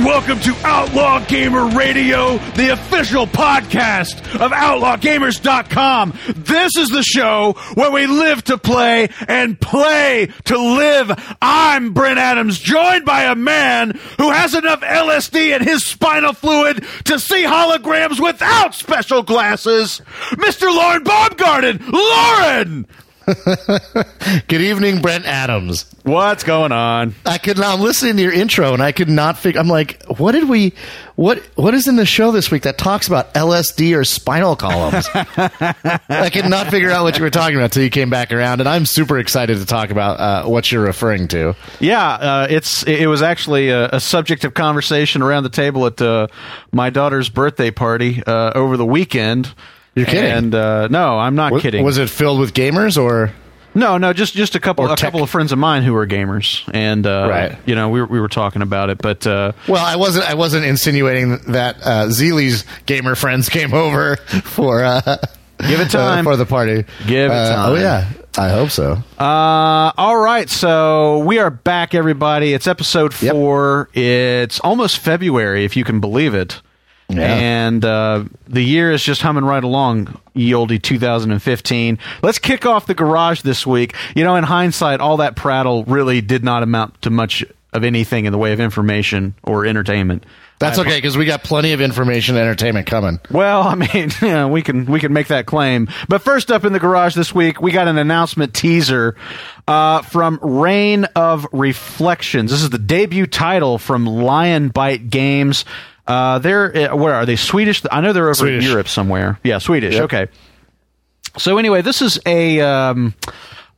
and welcome to Outlaw Gamer Radio, the official podcast of OutlawGamers.com. This is the show where we live to play and play to live. I'm Brent Adams, joined by a man who has enough LSD in his spinal fluid to see holograms without special glasses, Mr. Lauren Baumgarten. Lauren! Good evening, Brent Adams. What's going on? I could not I'm listening to your intro and I could not figure I'm like, what did we what what is in the show this week that talks about LSD or spinal columns? I could not figure out what you were talking about until you came back around and I'm super excited to talk about uh, what you're referring to. Yeah, uh, it's it was actually a, a, subject of conversation around the table at uh, my daughter's birthday party uh, over the weekend. You're kidding? And uh, no, I'm not was, kidding. Was it filled with gamers or? No, no, just just a couple a couple of friends of mine who are gamers, and uh, right. you know we were, we were talking about it, but uh, well, I wasn't I wasn't insinuating that uh, Zeely's gamer friends came over for uh, give it time for the party. Give it uh, time. oh yeah, I hope so. Uh, all right, so we are back, everybody. It's episode four. Yep. It's almost February, if you can believe it. Yeah. And uh, the year is just humming right along, ye olde 2015. Let's kick off the garage this week. You know, in hindsight, all that prattle really did not amount to much of anything in the way of information or entertainment. That's okay because we got plenty of information and entertainment coming. Well, I mean, yeah, we can we can make that claim. But first up in the garage this week, we got an announcement teaser uh, from Rain of Reflections. This is the debut title from Lionbite Games. Uh, they're uh, where are they? Swedish? I know they're over Swedish. in Europe somewhere. Yeah, Swedish. Yep. Okay. So anyway, this is a um,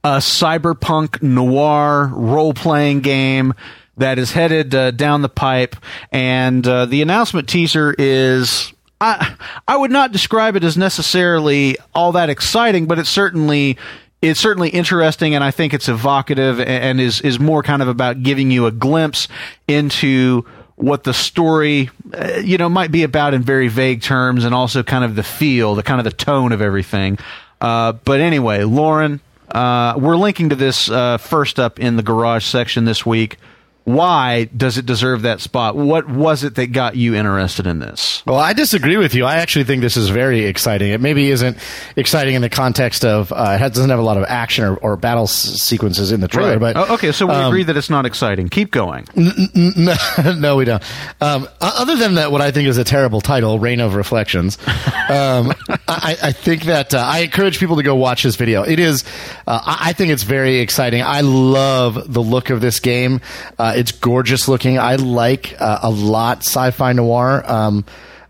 a cyberpunk noir role playing game that is headed uh, down the pipe, and uh, the announcement teaser is. I I would not describe it as necessarily all that exciting, but it's certainly it's certainly interesting and I think it's evocative and is is more kind of about giving you a glimpse into what the story, uh, you know, might be about in very vague terms, and also kind of the feel, the kind of the tone of everything. Uh, but anyway, Lauren, uh, we're linking to this uh, first up in the garage section this week why does it deserve that spot? What was it that got you interested in this? Well, I disagree with you. I actually think this is very exciting. It maybe isn't exciting in the context of uh, it doesn't have a lot of action or, or battle s- sequences in the trailer. But oh, okay, so we um, agree that it's not exciting. Keep going. N- n- no, we don't. Um, other than that, what I think is a terrible title, "Rain of Reflections," um, I, I, think that uh, I encourage people to go watch this video. It is, uh, I think it's very exciting. I love the look of this game. Uh, uh, it's gorgeous looking. I like uh, a lot sci-fi noir, um,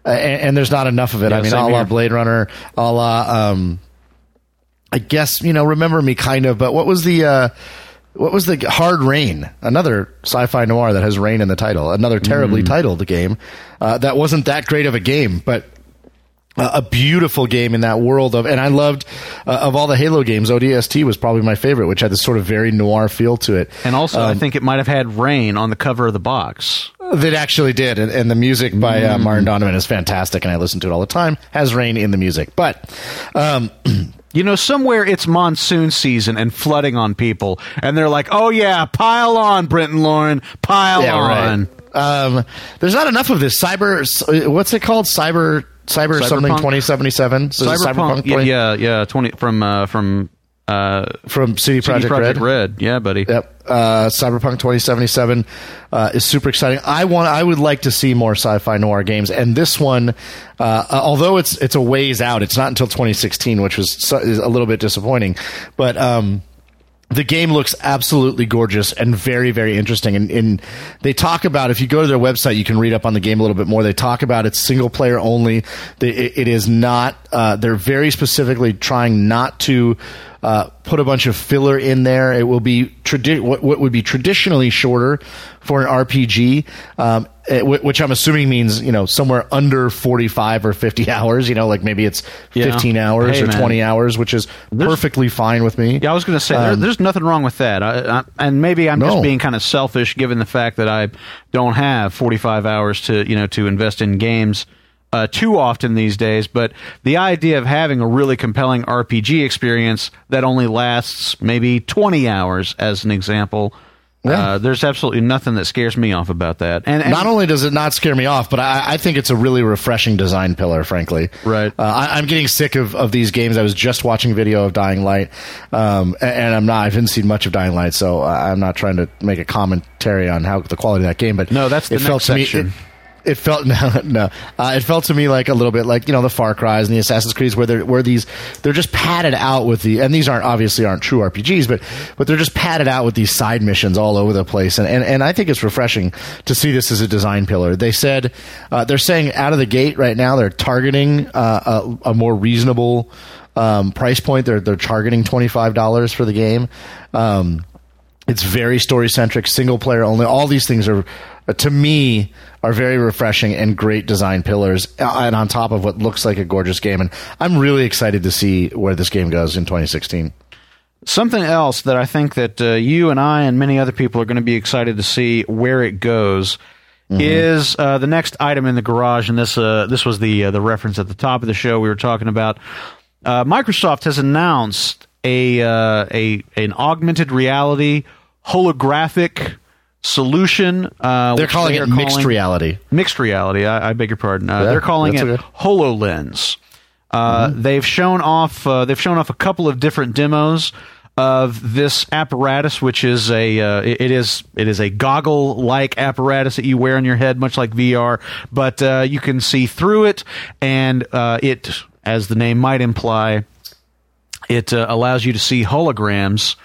and, and, there's not enough of it. Yeah, I mean, a la Blade Runner, a la, um, I guess you know, remember me kind of. But what was the uh, what was the Hard Rain? Another sci-fi noir that has rain in the title. Another terribly mm. titled game uh, that wasn't that great of a game, but a beautiful game in that world of, and I loved uh, of all the Halo games, ODST was probably my favorite, which had this sort of very noir feel to it. And also, um, I think it might have had rain on the cover of the box. That actually did, and, and the music by uh, mm. Martin O'Donnell is fantastic, and I listen to it all the time. Has rain in the music, but. Um, You know, somewhere it's monsoon season and flooding on people, and they're like, "Oh yeah, pile on, Brenton Lauren, pile yeah, on." Right. Um, there's not enough of this cyber. What's it called? Cyber Cyber Cyberpunk? something 2077. So Cyberpunk, Cyberpunk 20? yeah, yeah, 20 from uh, from uh, from CD Projekt Red. Red. Yeah, buddy. Yep. Uh, Cyberpunk 2077 uh, is super exciting. I want. I would like to see more sci-fi noir games, and this one, uh, although it's it's a ways out, it's not until 2016, which was so, a little bit disappointing. But um, the game looks absolutely gorgeous and very very interesting. And, and, they talk about if you go to their website you can read up on the game a little bit more. They talk about it's single player only. It, it is not uh, they're very specifically trying not to uh, put a bunch of filler in there. It will be tradi- what, what would be traditionally shorter for an RPG, um, which I'm assuming means you know somewhere under 45 or 50 hours. You know, like maybe it's 15 yeah. hours hey, or man. 20 hours, which is there's, perfectly fine with me. Yeah, I was going to say um, there, there's nothing wrong with that. I, I, and maybe I'm no. just being kind of selfish given the fact that I don't have 45 hours to you know to invest in games uh, too often these days, but the idea of having a really compelling RPG experience that only lasts maybe 20 hours, as an example, Uh, there's absolutely nothing that scares me off about that. And, and not only does it not scare me off, but I, I think it's a really refreshing design pillar. Frankly, Right. Uh, I, I'm getting sick of, of these games. I was just watching video of Dying Light, um, a- and, I'm not. I haven't seen much of Dying Light, so I- I'm not trying to make a commentary on how the quality of that game. But No, that's the it felt next to me. section. It, it felt no, no. Uh, it felt to me like a little bit like you know the Far Cries and the Assassin's Creeds, where they're where these they're just padded out with the and these aren't obviously aren't true RPGs, but but they're just padded out with these side missions all over the place, and and, and I think it's refreshing to see this as a design pillar. They said uh, they're saying out of the gate right now they're targeting uh, a, a more reasonable um, price point. They're they're targeting twenty five dollars for the game. Um, it's very story centric, single player only. All these things are, to me, are very refreshing and great design pillars, uh, and on top of what looks like a gorgeous game. And I'm really excited to see where this game goes in 2016. Something else that I think that uh, you and I and many other people are going to be excited to see where it goes is uh, the next item in the garage, and this uh, this was the uh, the reference at the top of the show we were talking about. Uh, Microsoft has announced a uh, a an augmented reality holographic solution. Uh, They're calling they it mixed calling- reality. mixed reality. I, I beg your pardon. Uh, Yeah, they're calling it okay. Hololens. Uh, Mm-hmm. They've shown off. Uh, they've shown off a couple of different demos of this apparatus, which is a. Uh, it it is it is a goggle like apparatus that you wear on your head, much like VR, but uh, you can see through it, and uh, it, as the name might imply, it uh, allows you to see holograms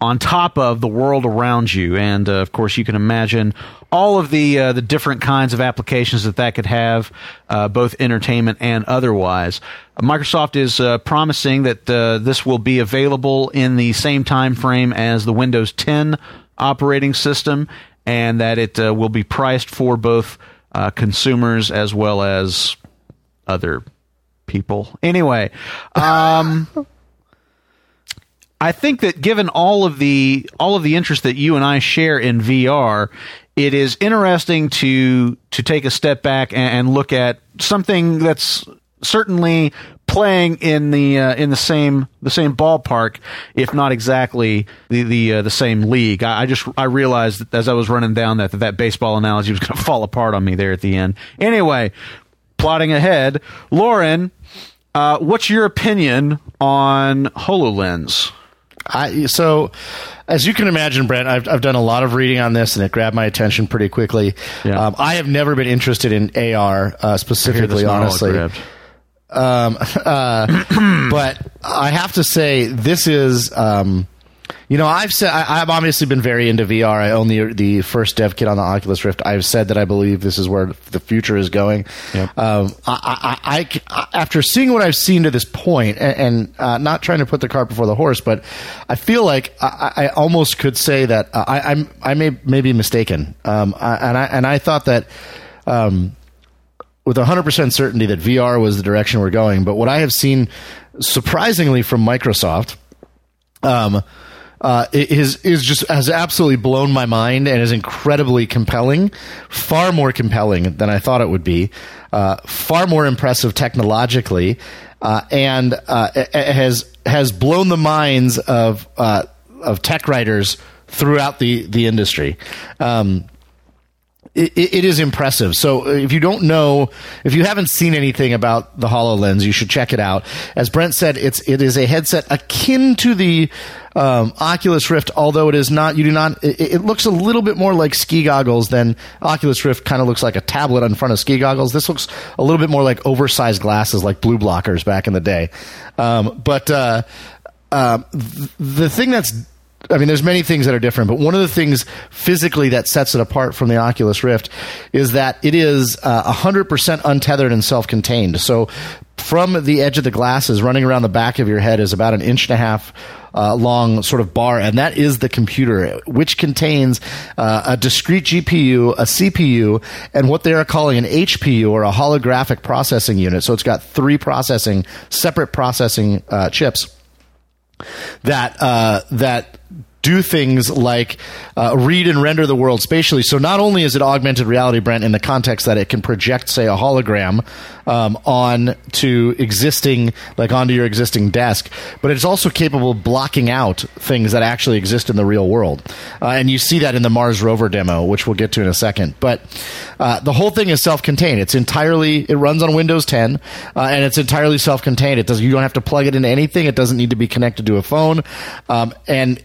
on top of the world around you, and uh, of course, you can imagine all of the uh, the different kinds of applications that that could have, uh, both entertainment and otherwise. Microsoft is uh, promising that uh, this will be available in the same time frame as the Windows 10 operating system, and that it uh, will be priced for both consumers as well as other people. Anyway, um, I think that given all of the all of the interest that you and I share in VR, it is interesting to to take a step back and, and look at something that's certainly playing in the uh, in the same the same ballpark, if not exactly the the uh, the same league. I, I just I realized as I was running down that that, that baseball analogy was going to fall apart on me there at the end. Anyway, plotting ahead, Lauren, uh, what's your opinion on Hololens? I, so, as you can imagine, Brent, I've, I've done a lot of reading on this, and it grabbed my attention pretty quickly. Yeah. Um, I have never been interested in AR uh, specifically, honestly. Um, uh, but I have to say, this is, um, you know, I've said I, I've obviously been very into VR. I own the the first dev kit on the Oculus Rift. I've said that I believe this is where the future is going. Yep. Um, I, I, I- after seeing what I've seen to this point, and, and uh, not trying to put the cart before the horse, but I feel like I, I almost could say that uh, I, I'm I may may be mistaken. Um, I, and I and I thought that. Um, with 100% certainty that VR was the direction we're going. But what I have seen, surprisingly, from Microsoft, um, uh, is is just has absolutely blown my mind and is incredibly compelling, far more compelling than I thought it would be, uh, far more impressive technologically, uh, and uh, has has blown the minds of uh, of tech writers throughout the the industry. Um, it, it is impressive. So uh, if you don't know, if you haven't seen anything about the Hololens, you should check it out. As Brent said, it's it is a headset akin to the um, Oculus Rift, although it is not. You do not. It, it looks a little bit more like ski goggles than Oculus Rift. Kind of looks like a tablet in front of ski goggles. This looks a little bit more like oversized glasses, like blue blockers back in the day. Um, but uh, um, th- the thing that's I mean, there's many things that are different, but one of the things physically that sets it apart from the Oculus Rift is that it is uh, 100% untethered and self-contained. So, from the edge of the glasses, running around the back of your head is about an inch and a half uh, long sort of bar, and that is the computer, which contains uh, a discrete GPU, a CPU, and what they are calling an HPU or a holographic processing unit. So, it's got three processing, separate processing uh, chips that uh, that do things like uh, read and render the world spatially. So not only is it augmented reality, Brent, in the context that it can project, say, a hologram um, on to existing, like onto your existing desk, but it's also capable of blocking out things that actually exist in the real world. Uh, and you see that in the Mars rover demo, which we'll get to in a second. But uh, the whole thing is self-contained. It's entirely it runs on Windows 10, uh, and it's entirely self-contained. It does you don't have to plug it into anything. It doesn't need to be connected to a phone, um, and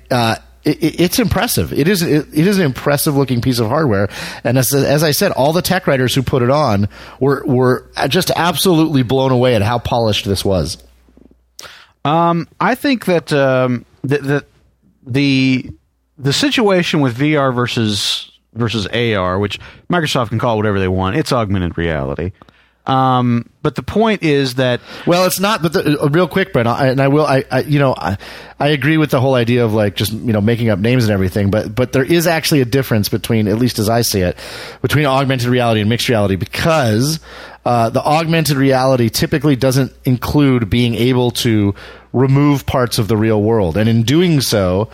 it, it's impressive. It is it, it is an impressive looking piece of hardware, and as, as I said, all the tech writers who put it on were were just absolutely blown away at how polished this was. Um, I think that um, the, the the the situation with VR versus versus AR, which Microsoft can call whatever they want, it's augmented reality. Um, but the point is that well, it's not. But the, uh, real quick, Brent, I, and I will. I, I you know, I, I agree with the whole idea of like just you know making up names and everything. But but there is actually a difference between, at least as I see it, between augmented reality and mixed reality because uh, the augmented reality typically doesn't include being able to remove parts of the real world, and in doing so.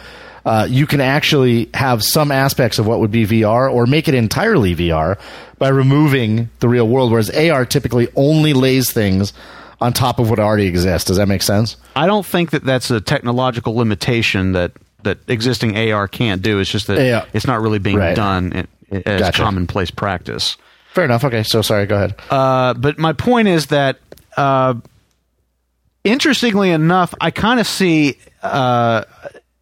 Uh, you can actually have some aspects of what would be VR or make it entirely VR by removing the real world, whereas AR typically only lays things on top of what already exists. Does that make sense? I don't think that that's a technological limitation that that existing AR can't do. It's just that Yeah. it's not really being Right. done as Gotcha. commonplace practice. Fair enough. Okay, so sorry. Go ahead. Uh, but my point is that, uh, interestingly enough, I kind of see uh,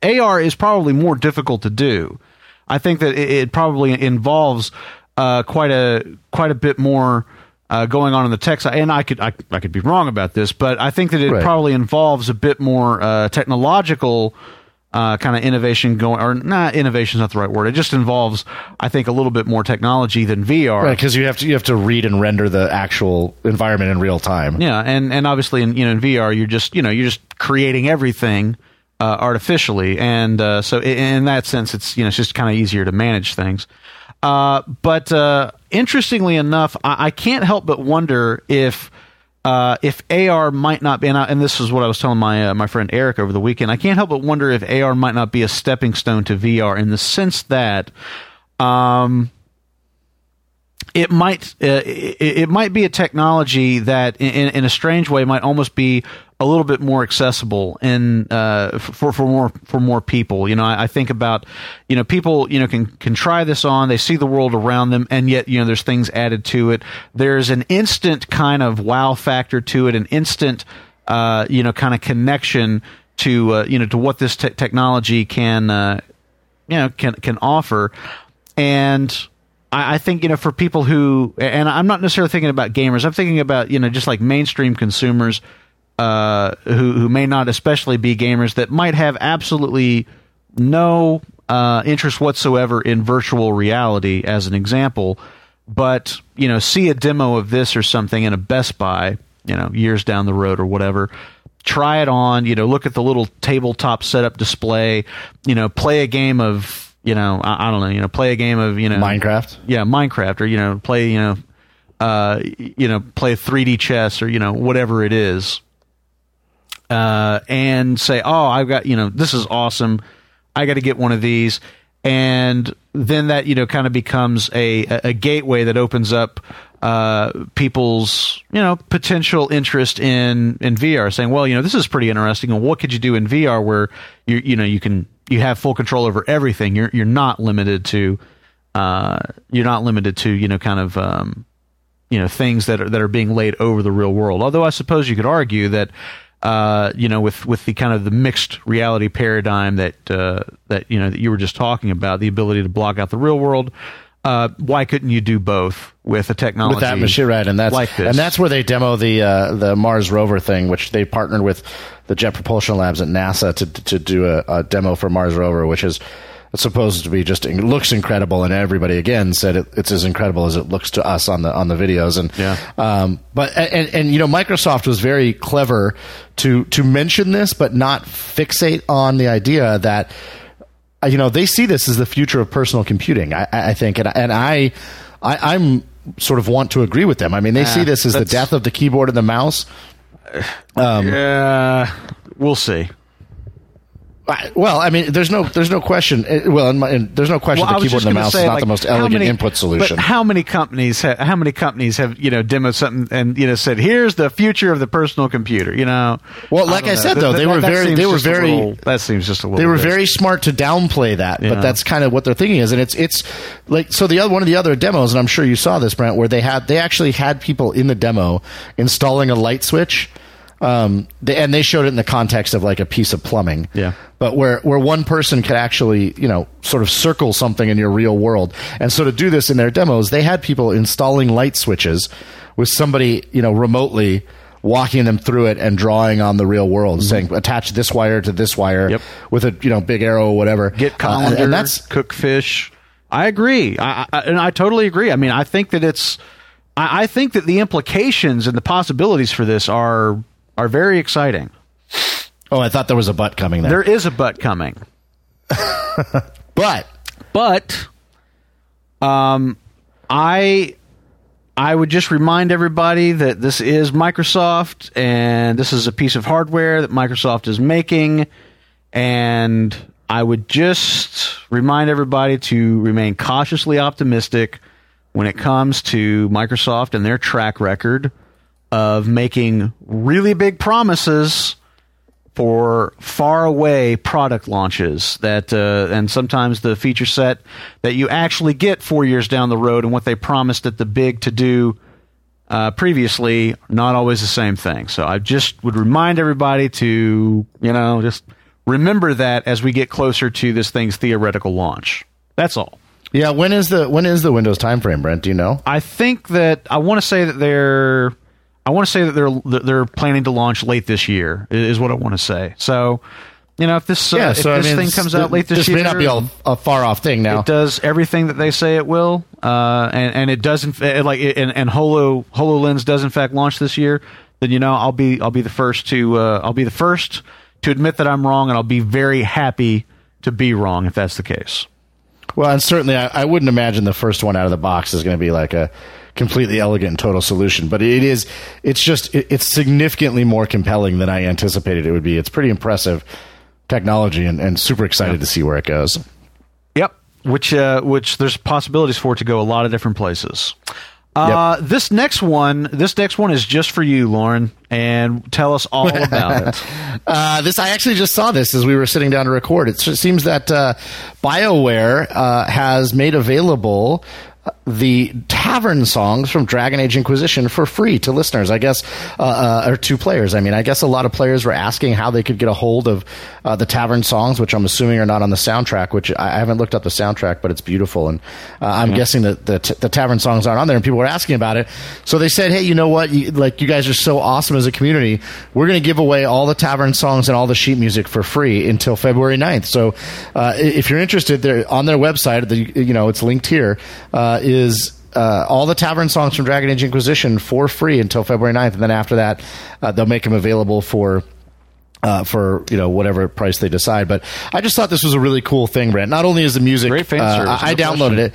AR is probably more difficult to do. I think that it, it probably involves uh, quite a quite a bit more. Uh, going on in the tech side, and I could I, I could be wrong about this, but I think that it Right. probably involves a bit more uh, technological uh, kind of innovation going, or not innovation is not the right word. It just involves, I think, a little bit more technology than VR. Right, because you have to you have to read and render the actual environment in real time. Yeah, and and obviously in you know in VR you're just you know you're just creating everything uh, artificially, and uh, so in that sense it's you know it's just kind of easier to manage things. Uh, but uh, interestingly enough, I, I can't help but wonder if. Uh, if AR might not be, and, I, and this is what I was telling my uh, my friend Eric over the weekend, I can't help but wonder if AR might not be a stepping stone to VR in the sense that, um, it might it, it might be a technology that in, in a strange way might almost be a little bit more accessible and uh, for for more for more people. You know, I, I think about you know people you know can can try this on. They see the world around them, and yet you know there's things added to it. There's an instant kind of wow factor to it, an instant uh, you know kind of connection to uh, you know to what this te- technology can uh, you know can can offer and I, I think you know for people who and i'm not necessarily thinking about gamers i'm thinking about you know just like mainstream consumers uh, who who may not especially be gamers that might have absolutely no uh, interest whatsoever in virtual reality as an example but you know see a demo of this or something in a best buy you know years down the road or whatever try it on you know look at the little tabletop setup display you know play a game of you know I, I don't know you know play a game of you know Minecraft. yeah minecraft or you know play you know uh you know play 3d chess or you know whatever it is uh and say oh i've got you know this is awesome i got to get one of these and then that you know kind of becomes a a gateway that opens up uh, people's you know potential interest in in VR, saying, well, you know, this is pretty interesting. And what could you do in VR where you you know you can you have full control over everything. You're you're not limited to uh, you're not limited to you know kind of um, you know things that are that are being laid over the real world. Although I suppose you could argue that uh, you know with with the kind of the mixed reality paradigm that uh, that you know that you were just talking about, the ability to block out the real world. Uh, why couldn't you do both with a technology with that machine, right? And that's like this? and that's where they demo the uh, the Mars rover thing, which they partnered with the Jet Propulsion Labs at NASA to to do a, a demo for Mars rover, which is supposed to be just it looks incredible, and everybody again said it, it's as incredible as it looks to us on the on the videos. And Yeah. um, but and and you know Microsoft was very clever to to mention this, but not fixate on the idea that uh, you know they see this as the future of personal computing. I, I think, and, and I, I, I'm sort of want to agree with them. I mean, they see this as the death of the keyboard and the mouse. yeah, we'll see. I- Well, I mean, there's no, there's no question. uh, Well, in my, in, there's no question Well, the keyboard and the mouse say, is not like, the most elegant many- input solution. But how many companies? Ha- how many companies have you know demoed something and you know said, "Here's the future of the personal computer"? You know. Well, like don't I said, though, they were very- they were very- that seems just a little. they were very smart to downplay that, Yeah. but that's kind of what they're thinking is, and it's it's like so. The other one of the other demos, and I'm sure you saw this, Brent, where they had they actually had people in the demo installing a light switch, um, they, and they showed it in the context of like a piece of plumbing. Yeah. but where where one person could actually you know sort of circle something in your real world, and so to do this in their demos, they had people installing light switches with somebody you know remotely walking them through it and drawing on the real world, saying attach this wire to this wire Mm-hmm. Yep. with a you know big arrow or whatever. get Uh, and that's cook fish. I agree, I, I, and I totally agree. I mean, I think that it's, I, I think that the implications and the possibilities for this are are very exciting. oh, I thought there was a butt coming there, There is a butt coming, but but um, I I would just remind everybody that this is Microsoft, and this is a piece of hardware that Microsoft is making, and I would just remind everybody to remain cautiously optimistic when it comes to Microsoft and their track record of making really big promises for far away product launches that uh, and sometimes the feature set that you actually get four years down the road and what they promised at the big to do uh, previously not always the same thing so i just would remind everybody to you know just remember that as we get closer to this thing's theoretical launch that's all yeah, when is the when is the Windows timeframe, Brent? Do you know? I think that I want to say that they're I want to say that they're they're planning to launch late this year is what I want to say. So, you know, if this uh, yeah, if this I mean, thing comes out late this, this year, may not be all, a far off thing now. it does everything that they say it will, uh, and and it doesn't like and, and Holo Hololens does in fact launch this year. Then you know I'll be I'll be the first to uh, I'll be the first to admit that I'm wrong, and I'll be very happy to be wrong if that's the case. Well, and certainly, I, I wouldn't imagine the first one out of the box is going to be like a completely elegant and total solution. But it is, it's just, it, it's significantly more compelling than I anticipated it would be. It's pretty impressive technology, and, and super excited to see where it goes. Yep. Which uh, which there's possibilities for it to go a lot of different places. Uh, This next one, this next one is just for you, Lauren, and tell us all about it. Uh, this I actually just saw this as we were sitting down to record. It seems that uh, BioWare uh, has made available the tavern songs from Dragon Age Inquisition for free to listeners. I guess, uh, uh, or to players. I mean, I guess a lot of players were asking how they could get a hold of uh, the tavern songs, which I'm assuming are not on the soundtrack. Which I haven't looked up the soundtrack, but it's beautiful, and uh, I'm guessing that the, t- the tavern songs aren't on there. And people were asking about it, so they said, "Hey, you know what? You, like, you guys are so awesome as a community. We're going to give away all the tavern songs and all the sheet music for free until February 9th. So, uh, if you're interested, there on their website, the, you know, it's linked here. Uh, is uh, all the tavern songs from Dragon Age Inquisition for free until February 9th, and then after that, uh, they'll make them available for uh, for you know whatever price they decide. But I just thought this was a really cool thing, Brent. Not only is the music, Great fan uh, service, I, I downloaded question. it.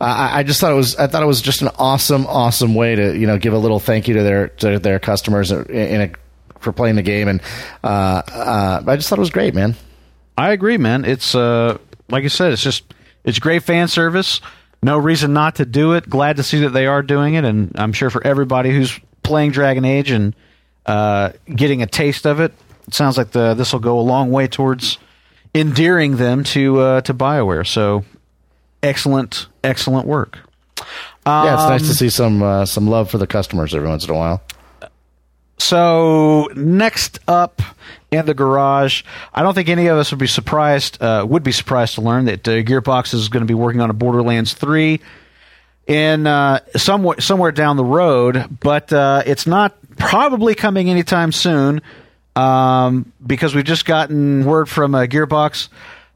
Uh, I I just thought it was. I thought it was just an awesome, awesome way to you know give a little thank you to their to their customers in in a, for playing the game, and uh, uh, I just thought it was great, man. I agree, man. It's uh, like I said, it's just it's great fan service. No reason not to do it. Glad to see that they are doing it, and I'm sure for everybody who's playing Dragon Age and uh, getting a taste of it, it sounds like the this will go a long way towards endearing them to uh, to Bioware. So excellent, excellent work. Yeah, it's nice Um, to see some uh, some love for the customers every once in a while. So next up in the garage, I don't think any of us would be surprised. Uh, would be surprised to learn that uh, Gearbox is going to be working on a Borderlands three in uh, somewhere somewhere down the road, but uh, it's not probably coming anytime soon um, because we've just gotten word from uh, Gearbox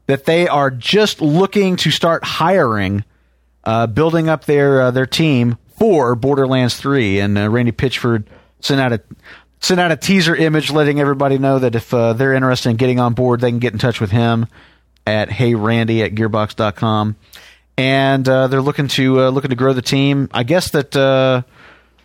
that they are just looking to start hiring, uh, building up their their team for Borderlands three, and Randy Pitchford sent out a sent out a teaser image letting everybody know that if uh, they're interested in getting on board, they can get in touch with him at heyrandy at gearbox.com and uh, they're looking to uh, looking to grow the team. I guess that uh,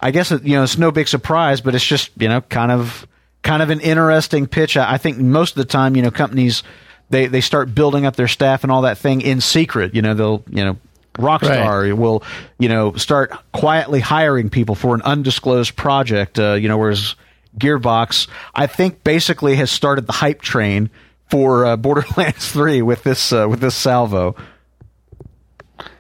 I guess that, you know it's no big surprise, but it's just you know kind of kind of an interesting pitch. I, I think most of the time you know companies they they start building up their staff and all that thing in secret. You know, they'll you know. Rockstar Right. will, you know, start quietly hiring people for an undisclosed project. Uh, you know, whereas Gearbox, I think, basically has started the hype train for uh, Borderlands Three with this uh, with this salvo.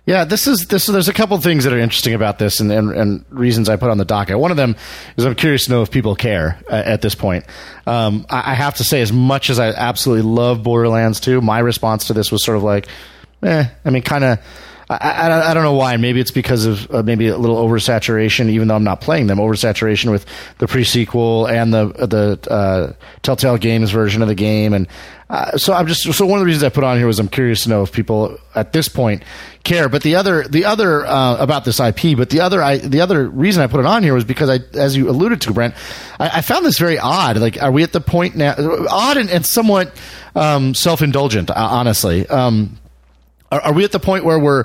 Yeah, this is this. There's a couple things that are interesting about this, and, and, and reasons I put on the docket. One of them is I'm curious to know if people care uh, at this point. Um, I, I have to say, as much as I absolutely love Borderlands 2, my response to this was sort of like, eh. I mean, kind of. I, I, I don't know why. Maybe it's because of uh, maybe a little oversaturation, even though I'm not playing them. Oversaturation with the pre-sequel and the the uh, Telltale Games version of the game, and uh, so I'm just so one of the reasons I put on here was I'm curious to know if people at this point care. But the other the other uh, about this IP, but the other I, the other reason I put it on here was because I, as you alluded to, Brent, I, I found this very odd. Like, are we at the point now? Odd and, and somewhat um, self indulgent, honestly. Um, are, are we at the point where we're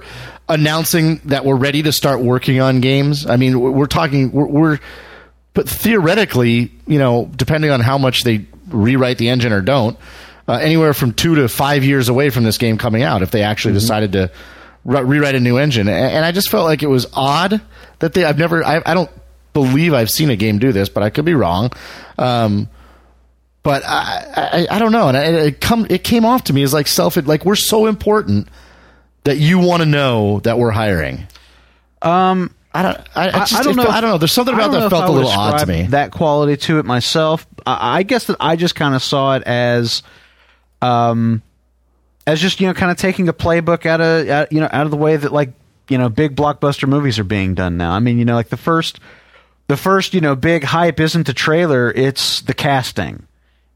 announcing that we're ready to start working on games? I mean, we're, we're talking, we're, we're, but theoretically, you know, depending on how much they rewrite the engine or don't, uh, anywhere from two to five years away from this game coming out, if they actually decided to re- rewrite a new engine. And, and I just felt like it was odd that they, I've never, I, I don't believe I've seen a game do this, but I could be wrong. Um, but I, I, I don't know, and it, it come it came off to me as like self like we're so important that you want to know that we're hiring. Um, I don't. I, I, just, I don't know. felt- I don't know. There's something about that felt a little odd to me. That quality to it myself. I, I guess that I just kind of saw it as, um, as just you know, kind of taking a playbook out of out, you know out of the way that like you know big blockbuster movies are being done now. I mean, you know, like the first, the first you know big hype isn't the trailer; it's the casting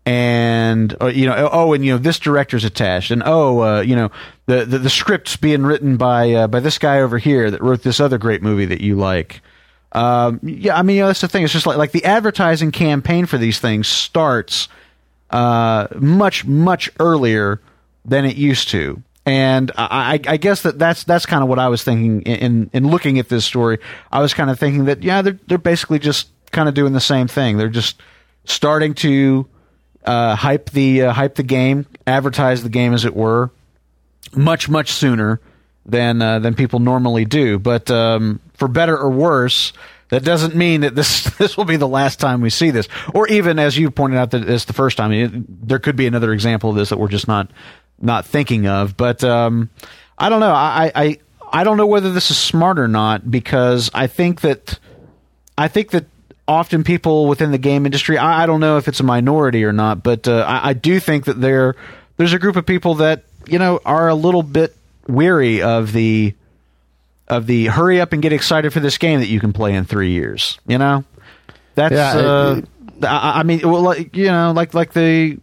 and uh, you know oh and you know this director's attached and oh uh, you know the, the the script's being written by uh, by this guy over here that wrote this other great movie that you like. Um, yeah I mean you know that's the thing. It's just like like the advertising campaign for these things starts uh, much much earlier than it used to. And I, I guess that that's that's kind of what I was thinking in, in in looking at this story. I was kind of thinking that yeah they're they're basically just kind of doing the same thing. They're just starting to uh, hype the uh, hype the game, advertise the game as it were, much much sooner than uh, than people normally do. But um, for better or worse, that doesn't mean that this this will be the last time we see this, or even as you pointed out that it's the first time. It, there could be another example of this that we're just not not thinking of. But um, I don't know. I, I I don't know whether this is smart or not because I think that I think that often people within the game industry, I, I don't know if it's a minority or not, but uh, I, I do think that there there's a group of people that you know are a little bit weary of the of the hurry up and get excited for this game that you can play in three years. You know, that's Yeah, uh, I, I mean, well, like, you know, like like the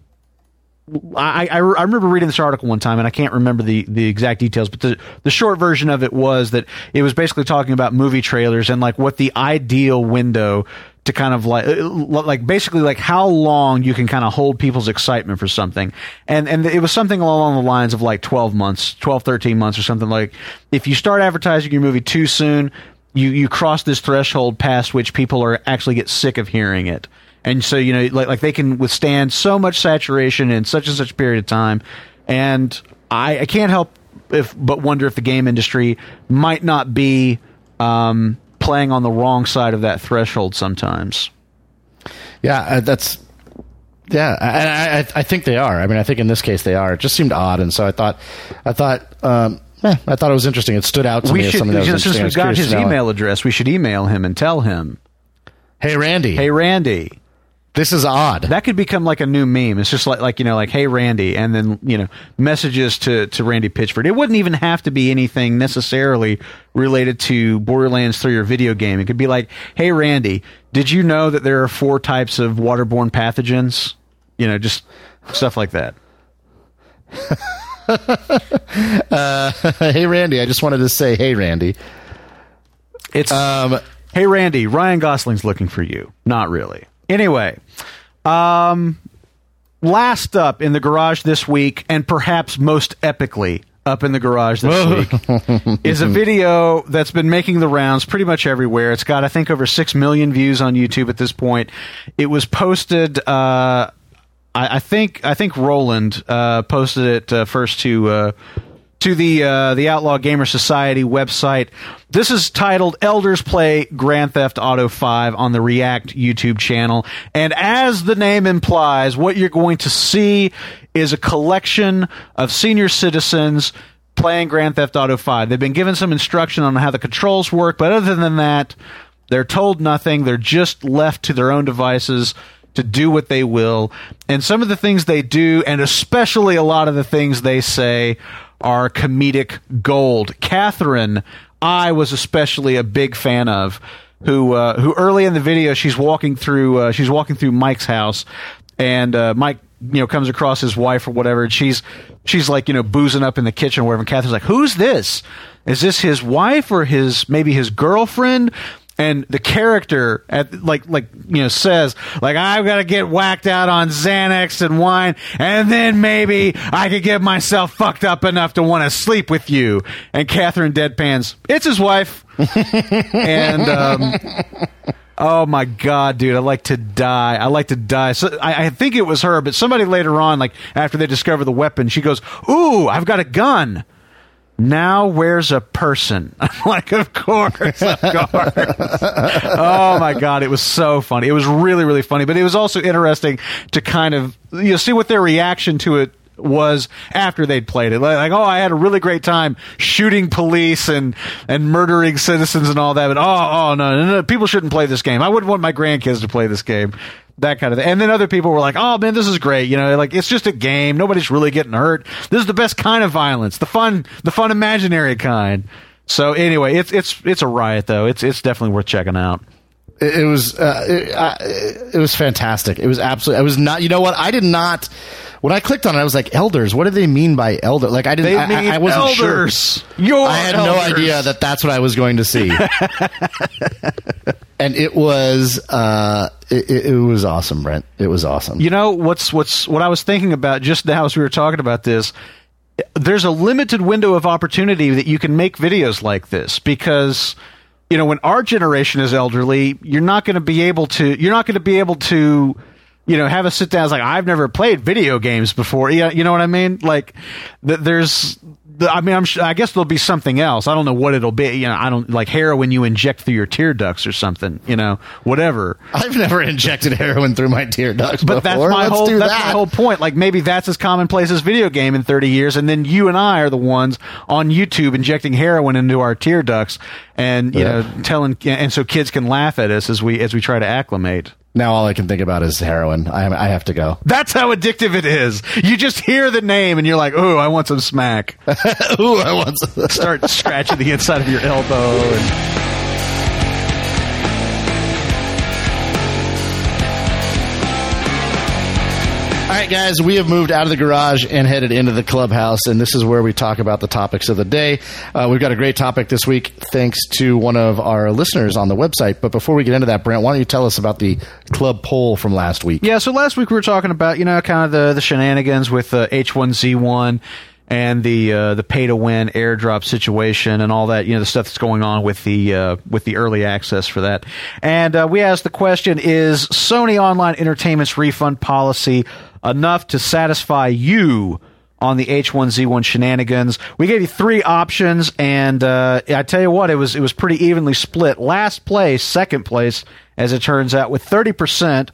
I, I, I remember reading this article one time, and I can't remember the, the exact details, but the, the short version of it was that it was basically talking about movie trailers and like what the ideal window to kind of like uh, like basically like how long you can kind of hold people's excitement for something. And and it was something along the lines of like 12 months 12 13 months or something like if you start advertising your movie too soon you you cross this threshold past which people are actually get sick of hearing it. And so you know like like they can withstand so much saturation in such and such period of time. And i i can't help if but wonder if the game industry might not be um playing on the wrong side of that threshold sometimes Yeah, uh, that's yeah. I, I I think they are. I mean, I think in this case they are. It just seemed odd, and so I thought I thought um, eh, I thought it was interesting. It stood out to me we as should something that was since interesting. We've got his email address we should email him and tell him Hey, Randy, hey randy this is odd. That could become like a new meme. It's just like like you know like hey Randy, and then you know messages to to Randy Pitchford. It wouldn't even have to be anything necessarily related to Borderlands 3 or video game. It could be like hey Randy, did you know that there are four types of waterborne pathogens? You know, just stuff like that. hey, Randy, I just wanted to say, hey, Randy. It's Um, hey Randy, Ryan Gosling's looking for you. Not really. Anyway, um, last up in the garage this week, and perhaps most epically up in the garage this week, is a video that's been making the rounds pretty much everywhere. It's got, I think, over six million views on YouTube at this point. It was posted. Uh, I, I think I think Roland uh, posted it uh, first to uh, to the uh, the Outlaw Gamer Society website. This is titled "Elders Play Grand Theft Auto 5" on the React YouTube channel, and as the name implies, what you're going to see is a collection of senior citizens playing Grand Theft Auto 5. They've been given some instruction on how the controls work, but other than that, they're told nothing. They're just left to their own devices to do what they will. And some of the things they do, and especially a lot of the things they say, are comedic gold. Catherine, I was especially a big fan of. Who, uh, who early in the video she's walking through uh, she's walking through Mike's house and uh, Mike you know comes across his wife or whatever and she's she's like you know boozing up in the kitchen or whatever and Catherine's like who's this is this his wife or his maybe his girlfriend and the character at like like you know says like I've got to get whacked out on Xanax and wine and then maybe I could get myself fucked up enough to want to sleep with you and Catherine deadpans it's his wife and um Oh my god, dude! I like to die. I like to die. So I, I think it was her, but somebody later on, like after they discover the weapon, she goes, "Ooh, I've got a gun." Now where's a person? I'm like, of course, of course. oh my god, it was so funny. It was really, really funny, but it was also interesting to kind of you know see what their reaction to it was after they'd played it. Like, like, oh, I had a really great time shooting police and and murdering citizens and all that. But oh, oh no, no, no, people shouldn't play this game. I wouldn't want my grandkids to play this game. That kind of thing. And then other people were like, "Oh man, this is great." You know, like it's just a game. Nobody's really getting hurt. This is the best kind of violence, the fun, the fun imaginary kind. So anyway, it's it's it's a riot though. It's it's definitely worth checking out. It, it was uh, it, uh, it was fantastic. It was absolutely. I was not. You know what? I did not. When I clicked on it, I was like, "Elders? What do they mean by elder?" Like I didn't. They I, mean I, I wasn't elders. sure. Your I had no idea that that's what I was going to see. and it was uh, it, it it was awesome, Brent. It was awesome. You know what's what's what I was thinking about just now as we were talking about this. There's a limited window of opportunity that you can make videos like this because you know when our generation is elderly, you're not going to be able to you're not going to be able to you know have a sit down. It's like I've never played video games before. Yeah, you know what I mean? Like th- there's. The- I mean, I'm. su- I guess there'll be something else. I don't know what it'll be. You know, I don't like heroin you inject through your tear ducts or something. You know, whatever. I've never injected heroin through my tear ducts But that's my Let's whole that's that. my whole point. Like maybe that's as commonplace as video game in 30 years, and then you and I are the ones on YouTube injecting heroin into our tear ducts, and you Yeah. know telling, and so kids can laugh at us as we as we try to acclimate. Now all I can think about is heroin. I, I have to go. That's how addictive it is. You just hear the name and you're like, "Oh, I want some smack." Ooh, I want some. Start scratching the inside of your elbow. And, right, guys, we have moved out of the garage and headed into the clubhouse, and this is where we talk about the topics of the day. Uh, we've got a great topic this week, thanks to one of our listeners on the website. But before we get into that, Brent, why don't you tell us about the club poll from last week? Yeah, so last week we were talking about you know kind of the the shenanigans with uh, H1Z1 and the uh, the pay to win airdrop situation and all that you know the stuff that's going on with the uh, with the early access for that. And uh, we asked the question: Is Sony Online Entertainment's refund policy enough to satisfy you? On the H1Z1 shenanigans, we gave you three options, and uh, I tell you what, it was it was pretty evenly split. Last place, second place, as it turns out, with thirty percent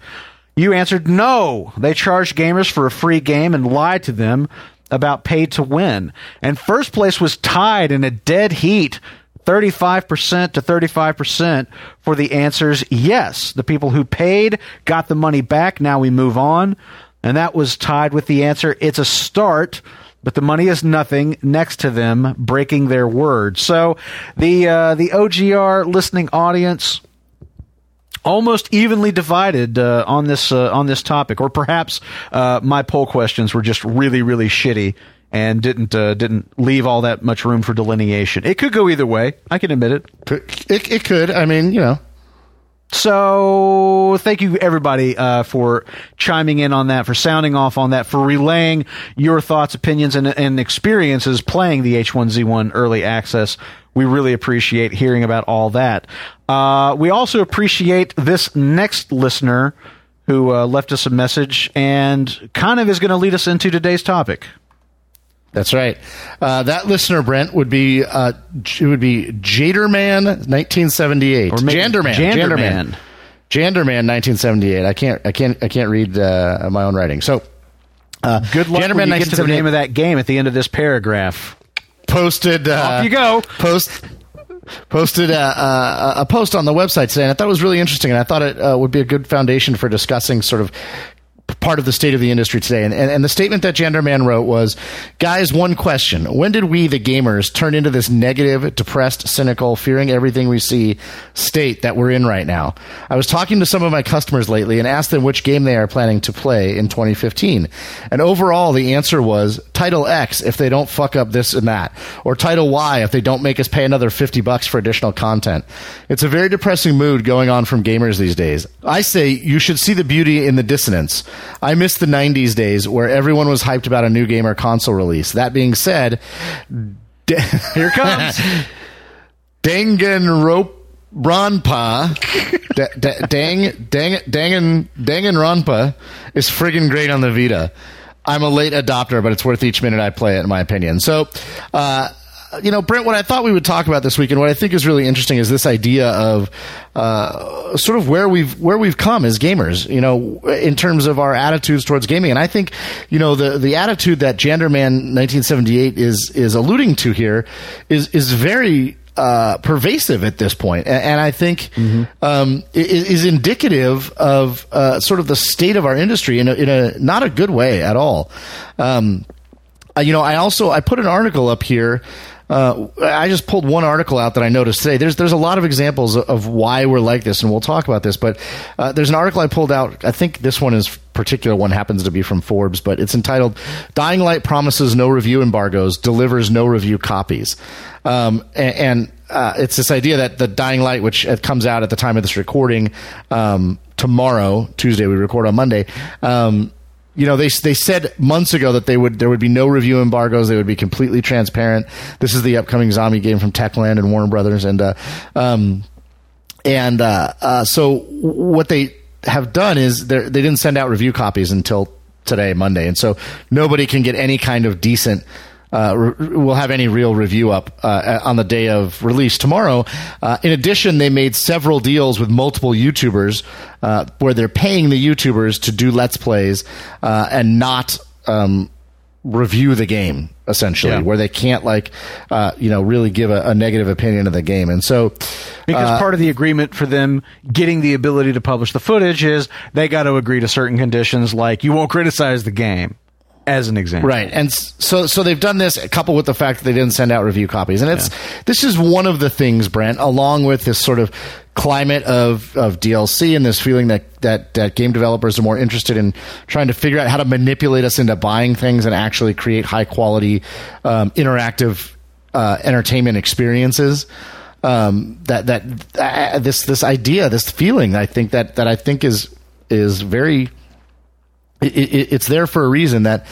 you answered no. They charged gamers for a free game and lied to them about pay to win. And first place was tied in a dead heat. 35% to 35% for the answers yes. The people who paid got the money back. Now we move on. And that was tied with the answer it's a start, but the money is nothing next to them breaking their word. So the uh, the OGR listening audience almost evenly divided uh, on this uh, on this topic, or perhaps uh, my poll questions were just really really shitty and didn't uh, didn't leave all that much room for delineation. It could go either way. I can admit it. It, it could. I mean, you know. So thank you everybody uh, for chiming in on that, for sounding off on that, for relaying your thoughts, opinions, and, and experiences playing the H1Z1 early access. We really appreciate hearing about all that. Uh, we also appreciate this next listener who uh, left us a message and kind of is going to lead us into today's topic. That's right. Uh, that listener, Brent, would be uh, it would be Jaderman, 1978, Or maybe Janderman, Janderman. Janderman, 1978. I can't, I can't, I can't read uh, my own writing. So, uh, Good luck Janderman, when you get to the name of that game at the end of this paragraph. posted. Uh, Off you go. Post posted a, a, a post on the website today, and I thought it was really interesting, and I thought it uh, would be a good foundation for discussing sort of part of the state of the industry today. And, and, and the statement that Genderman wrote was, guys, one question. When did we, the gamers, turn into this negative, depressed, cynical, fearing everything we see state that we're in right now? I was talking to some of my customers lately and asked them which game they are planning to play in 2015. And overall, the answer was Title X if they don't fuck up this and that, or Title Y if they don't make us pay another 50 bucks for additional content. It's a very depressing mood going on from gamers these days. I say you should see the beauty in the dissonance. I miss the 90s days where everyone was hyped about a new game or console release. That being said, Here comes. Danganronpa, da, da, dang, dang, Dangan, Danganronpa is friggin' great on the Vita. I'm a late adopter, but it's worth each minute I play it, in my opinion. So, uh, you know, Brent, what I thought we would talk about this week, and what I think is really interesting, is this idea of uh, sort of where we've where we've come as gamers. You know, in terms of our attitudes towards gaming, and I think, you know, the the attitude that Janderman 1978 is is alluding to here is is very uh, pervasive at this point, and, and I think um, i- is indicative of uh, sort of the state of our industry in a, in a not a good way at all. Um, uh, you know, I also I put an article up here. Uh, I just pulled one article out that I noticed today. There's there's a lot of examples of, why we're like this, and we'll talk about this. But uh, there's an article I pulled out. I think this one is particular one happens to be from Forbes, but it's entitled "Dying Light promises no review embargoes, delivers no review copies," um, and. and uh, it's this idea that the Dying Light, which uh, comes out at the time of this recording um, tomorrow, Tuesday, we record on Monday. Um, you know they they said months ago that they would there would be no review embargoes. They would be completely transparent. This is the upcoming zombie game from techland and warner brothers. And uh, um, and uh, uh, so what they have done is they didn't send out review copies until today monday. And so nobody can get any kind of decent uh, re- will have any real review up uh, on the day of release tomorrow. Uh, in addition, they made several deals with multiple YouTubers uh, where they're paying the YouTubers to do Let's Plays uh, and not um, review the game, essentially, Yeah. where they can't like uh, you know really give a, a negative opinion of the game. And so Because part of the agreement for them getting the ability to publish the footage is they got to agree to certain conditions, like you won't criticize the game, as an example. Right, and so so they've done this coupled with the fact that they didn't send out review copies, and it's this is one of the things, Brent, along with this sort of climate of of DLC and this feeling that that that game developers are more interested in trying to figure out how to manipulate us into buying things and actually create high quality um, interactive uh, entertainment experiences. Um, that that uh, this this idea, this feeling, I think that that I think is is very it, it, it's there for a reason that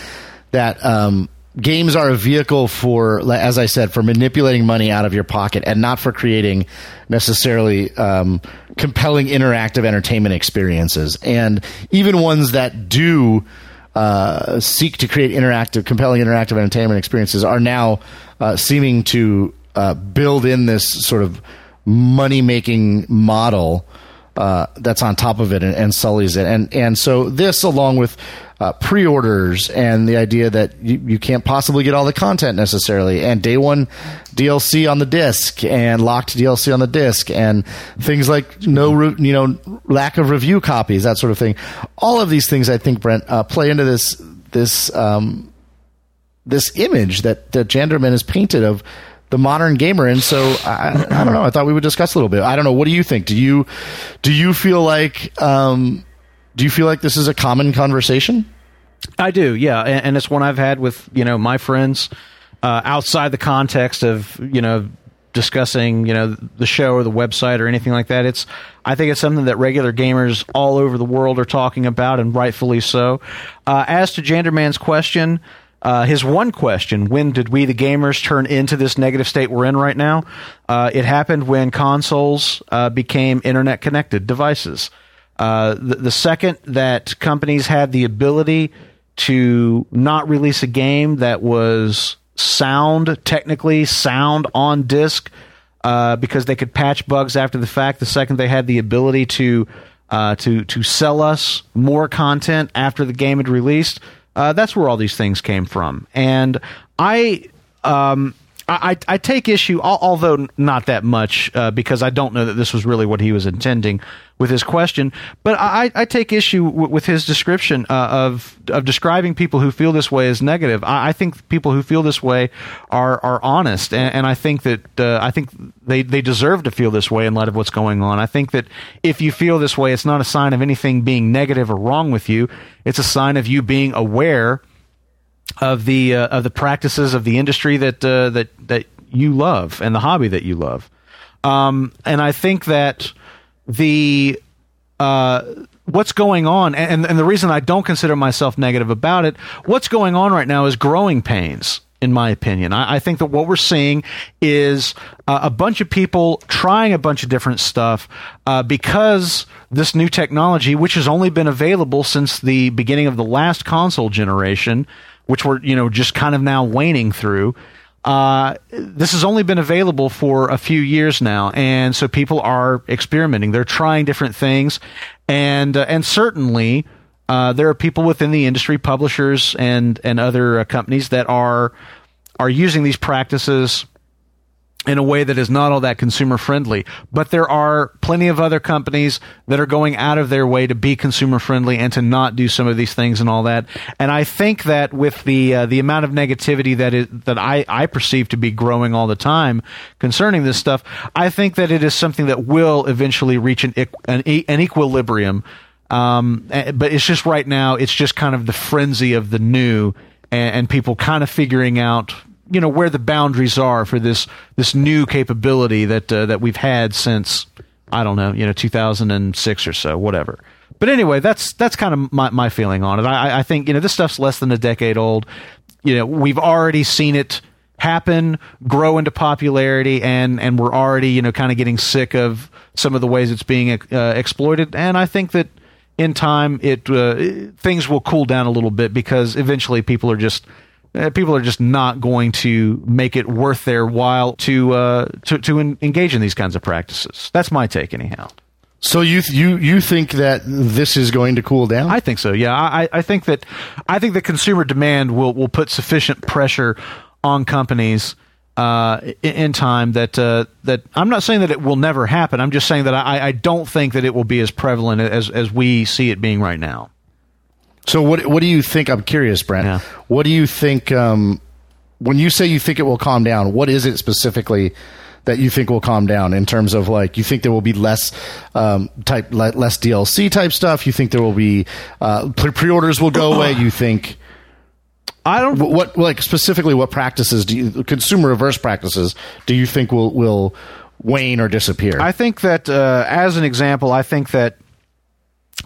that um, games are a vehicle for, as I said, for manipulating money out of your pocket and not for creating necessarily um, compelling interactive entertainment experiences. And even ones that do uh, seek to create interactive, compelling interactive entertainment experiences are now uh, seeming to uh, build in this sort of money making model uh, that's on top of it and, and sullies it. And and so this, along with uh, pre-orders and the idea that you, you can't possibly get all the content necessarily, and day one DLC on the disc and locked DLC on the disc, and things like no re- you know lack of review copies, that sort of thing. All of these things, I think, Brent, uh, play into this this um, this image that that Janderman has painted of the modern gamer and so I, I don't know i thought we would discuss a little bit i don't know what do you think do you do you feel like um do you feel like this is a common conversation I do, yeah, and, and it's one I've had with you know my friends uh, outside the context of you know discussing you know the show or the website or anything like that. It's I think it's something that regular gamers all over the world are talking about, and rightfully so. Uh, as to Janderman's question. Uh, his one question: When did we, the gamers, turn into this negative state we're in right now? Uh, it happened when consoles uh, became internet-connected devices. Uh, the, the second that companies had the ability to not release a game that was sound, technically sound on disk, uh, because they could patch bugs after the fact. The second they had the ability to uh, to to sell us more content after the game had released, uh, that's where all these things came from. And I. Um, I, I take issue, although not that much, uh, because I don't know that this was really what he was intending with his question. But I, I take issue w- with his description uh, of of describing people who feel this way as negative. I, I think people who feel this way are are honest, and, and I think that uh, I think they they deserve to feel this way in light of what's going on. I think that if you feel this way, it's not a sign of anything being negative or wrong with you. It's a sign of you being aware of the uh, of the practices of the industry that uh, that that you love and the hobby that you love. Um, and I think that the uh, what's going on, and, and the reason I don't consider myself negative about it, what's going on right now is growing pains. In my opinion, I, I think that what we're seeing is uh, a bunch of people trying a bunch of different stuff uh, because this new technology, which has only been available since the beginning of the last console generation, which we're you know just kind of now waning through. Uh, this has only been available for a few years now, and so people are experimenting. They're trying different things, and uh, and certainly uh, there are people within the industry, publishers and and other uh, companies that are are using these practices in a way that is not all that consumer friendly. But there are plenty of other companies that are going out of their way to be consumer friendly and to not do some of these things and all that. And I think that with the uh, the amount of negativity that is that I, I perceive to be growing all the time concerning this stuff, I think that it is something that will eventually reach an an, an equilibrium. Um, eh, but it's just right now, it's just kind of the frenzy of the new and, and people kind of figuring out you know where the boundaries are for this this new capability that uh, that we've had since I don't know you know 2006 or so whatever. But anyway, that's that's kind of my, my feeling on it. I, I think you know this stuff's less than a decade old. You know we've already seen it happen, grow into popularity, and and we're already you know kind of getting sick of some of the ways it's being uh, exploited. And I think that in time it uh, things will cool down a little bit because eventually people are just uh, people are just not going to make it worth their while to uh, to, to en- engage in these kinds of practices. That's my take, anyhow. So you you you think that this is going to cool down? I think so. Yeah, I, I think that I think that consumer demand will will put sufficient pressure on companies uh, in time that uh, that I'm not saying that it will never happen. I'm just saying that I, I don't think that it will be as prevalent as as we see it being right now. So what what do you think? I'm curious, Brent. Yeah. What do you think um, when you say you think it will calm down? What is it specifically that you think will calm down in terms of like you think there will be less um, type less DLC type stuff? You think there will be uh, pre orders will go away? You think? I don't what, what like specifically what practices do you consumer reverse practices do you think will will wane or disappear? I think that uh, as an example, I think that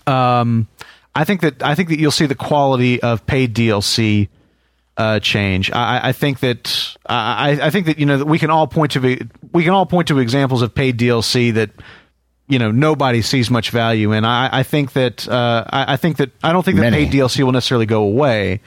um, I think that I think that you'll see the quality of paid DLC uh, change. I, I, think that I, I, think that you know that we can all point to we can all point to examples of paid DLC that you know nobody sees much value in. I, I think that uh, I, think that I don't think that Many. paid DLC will necessarily go away,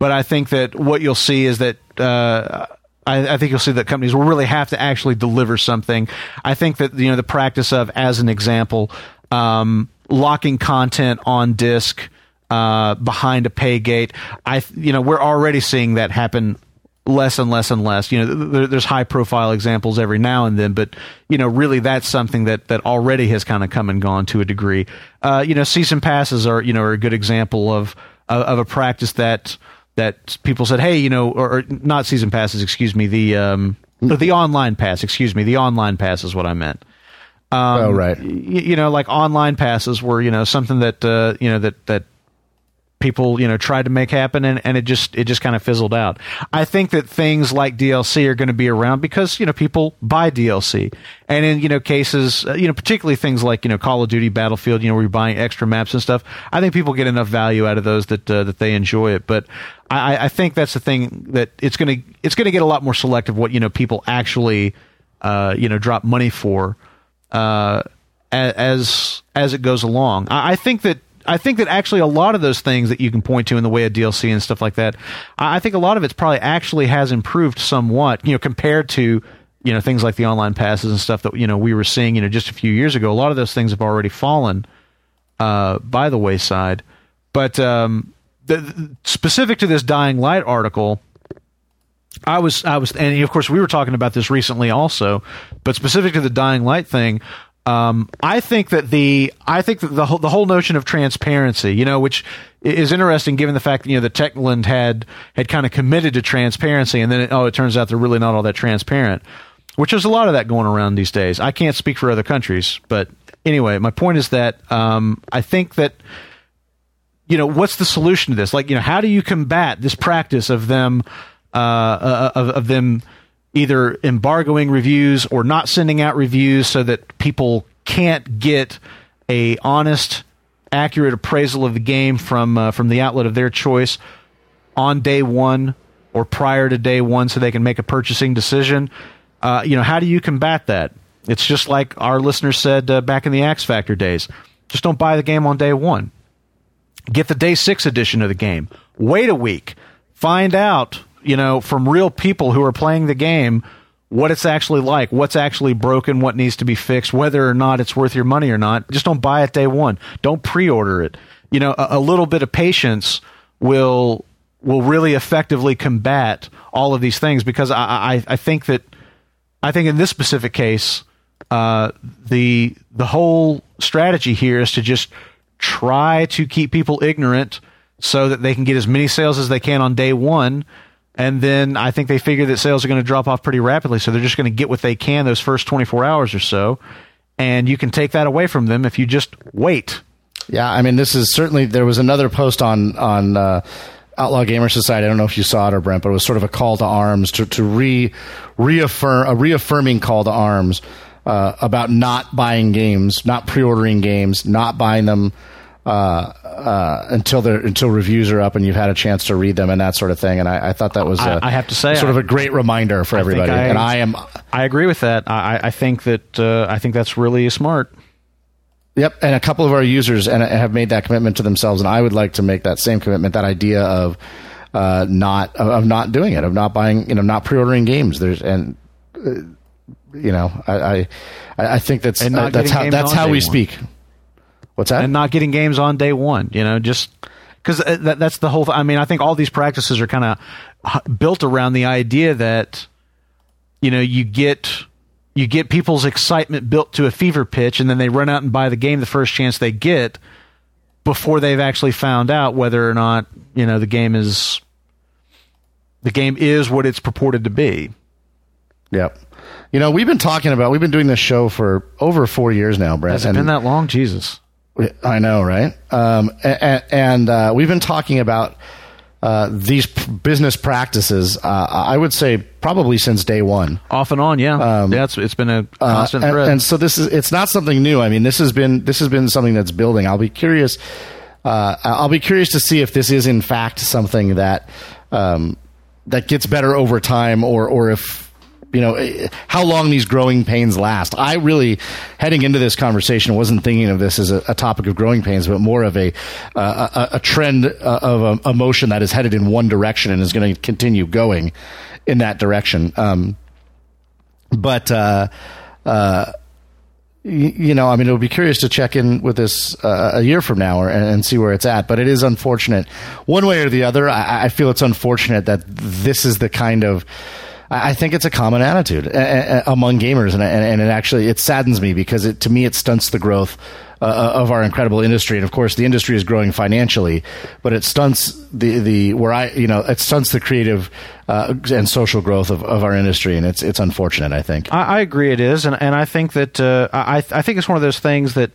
but I think that what you'll see is that. Uh, I, I, think you'll see that companies will really have to actually deliver something. I think that you know the practice of, as an example, um, locking content on disk uh, behind a pay gate. I, you know, we're already seeing that happen less and less and less. You know, there, there's high profile examples every now and then, but you know, really that's something that that already has kind of come and gone to a degree. Uh, you know, season passes are you know are a good example of, of a practice that that people said, hey, you know, or, or not season passes, excuse me, the um, the online pass, excuse me, the online pass is what I meant. Um, oh right. Y- you know, like online passes were you know something that uh, you know that that people you know tried to make happen and, and it just it just kind of fizzled out. I think that things like dlc are going to be around because you know people buy dlc and in you know cases uh, you know particularly things like you know call of duty battlefield you know where you're buying extra maps and stuff i think people get enough value out of those that uh, that they enjoy it. But i i think that's the thing that it's going to it's going to get a lot more selective what you know people actually uh you know drop money for uh, as as it goes along. I, I think that I think that actually a lot of those things that you can point to in the way of DLC and stuff like that, I think a lot of it's probably actually has improved somewhat, you know, compared to you know things like the online passes and stuff that you know we were seeing you know just a few years ago. A lot of those things have already fallen uh, by the wayside. But um, the, the, specific to this Dying Light article, I was I was and of course we were talking about this recently also, but specific to the Dying Light thing, um, I think that the I think that the whole, the whole notion of transparency, you know, which is interesting given the fact that you know the Techland had had kind of committed to transparency, and then it, oh, it turns out they're really not all that transparent, which there's a lot of that going around these days. I can't speak for other countries, but anyway, my point is that um, I think that you know what's the solution to this? Like, you know, how do you combat this practice of them uh, uh of, of them either embargoing reviews or not sending out reviews so that people can't get a honest, accurate appraisal of the game from uh, from the outlet of their choice on day one or prior to day one, so they can make a purchasing decision. Uh, you know, how do you combat that? It's just like our listeners said uh, back in the Axe Factor days. Just don't buy the game on day one. Get the day six edition of the game. Wait a week. Find out you know, from real people who are playing the game what it's actually like, what's actually broken, what needs to be fixed, whether or not it's worth your money or not. Just don't buy it day one. Don't pre-order it. You know, a, a little bit of patience will will really effectively combat all of these things because I, I, I think that I think in this specific case, uh, the the whole strategy here is to just try to keep people ignorant so that they can get as many sales as they can on day one and then I think they figure that sales are going to drop off pretty rapidly. So they're just going to get what they can those first 24 hours or so. And you can take that away from them if you just wait. Yeah, I mean, this is certainly. There was another post on on uh, Outlaw Gamer Society. I don't know if you saw it or Brent, but it was sort of a call to arms to to re reaffirm a reaffirming call to arms uh, about not buying games, not pre-ordering games, not buying them uh, uh, until the until reviews are up and you've had a chance to read them and that sort of thing. And I, I thought that was I, I have to say sort I, of a great reminder for everybody. I, and I am I agree with that. I, I think that uh, I think that's really smart. Yep, and a couple of our users and have made that commitment to themselves, and I would like to make that same commitment. That idea of uh, not of not doing it, of not buying, you know, not pre-ordering games. There's and uh, you know, I I, I think that's uh, that's how that's how we speak. What's that? And not getting games on day one. You know, just because uh, that, that's the whole. Th- I mean, I think all these practices are kind of built around the idea that you know you get you get people's excitement built to a fever pitch, and then they run out and buy the game the first chance they get before they've actually found out whether or not you know the game is the game is what it's purported to be. Yep. You know, we've been talking about we've been doing this show for over four years now, Brent. Has it been that long? Jesus. I know, right? Um, and, and uh, we've been talking about uh, these p- business practices. Uh, I would say probably since day one, off and on. Yeah, um, yeah. It's, it's been a uh, constant and, thread. And so this is it's not something new. I mean, this has been this has been something that's building. I'll be curious. Uh, I'll be curious to see if this is in fact something that um, that gets better over time, or or if you know how long these growing pains last. I really, heading into this conversation, wasn't thinking of this as a, a topic of growing pains, but more of a uh, a, a, trend of emotion that is headed in one direction and is going to continue going in that direction. Um, but uh, uh, you know, I mean, it would be curious to check in with this uh, a year from now or, and, see where it's at. But it is unfortunate, one way or the other. I, I feel it's unfortunate that this is the kind of I think it's a common attitude among gamers, and, it actually it saddens me because it, to me it stunts the growth uh, uh, of our incredible industry. And of course, the industry is growing financially, but it stunts the the where I you know it stunts the creative uh, and social growth of, of our industry, and it's it's unfortunate. I think I, I agree it is, and and I think that uh, I I think it's one of those things that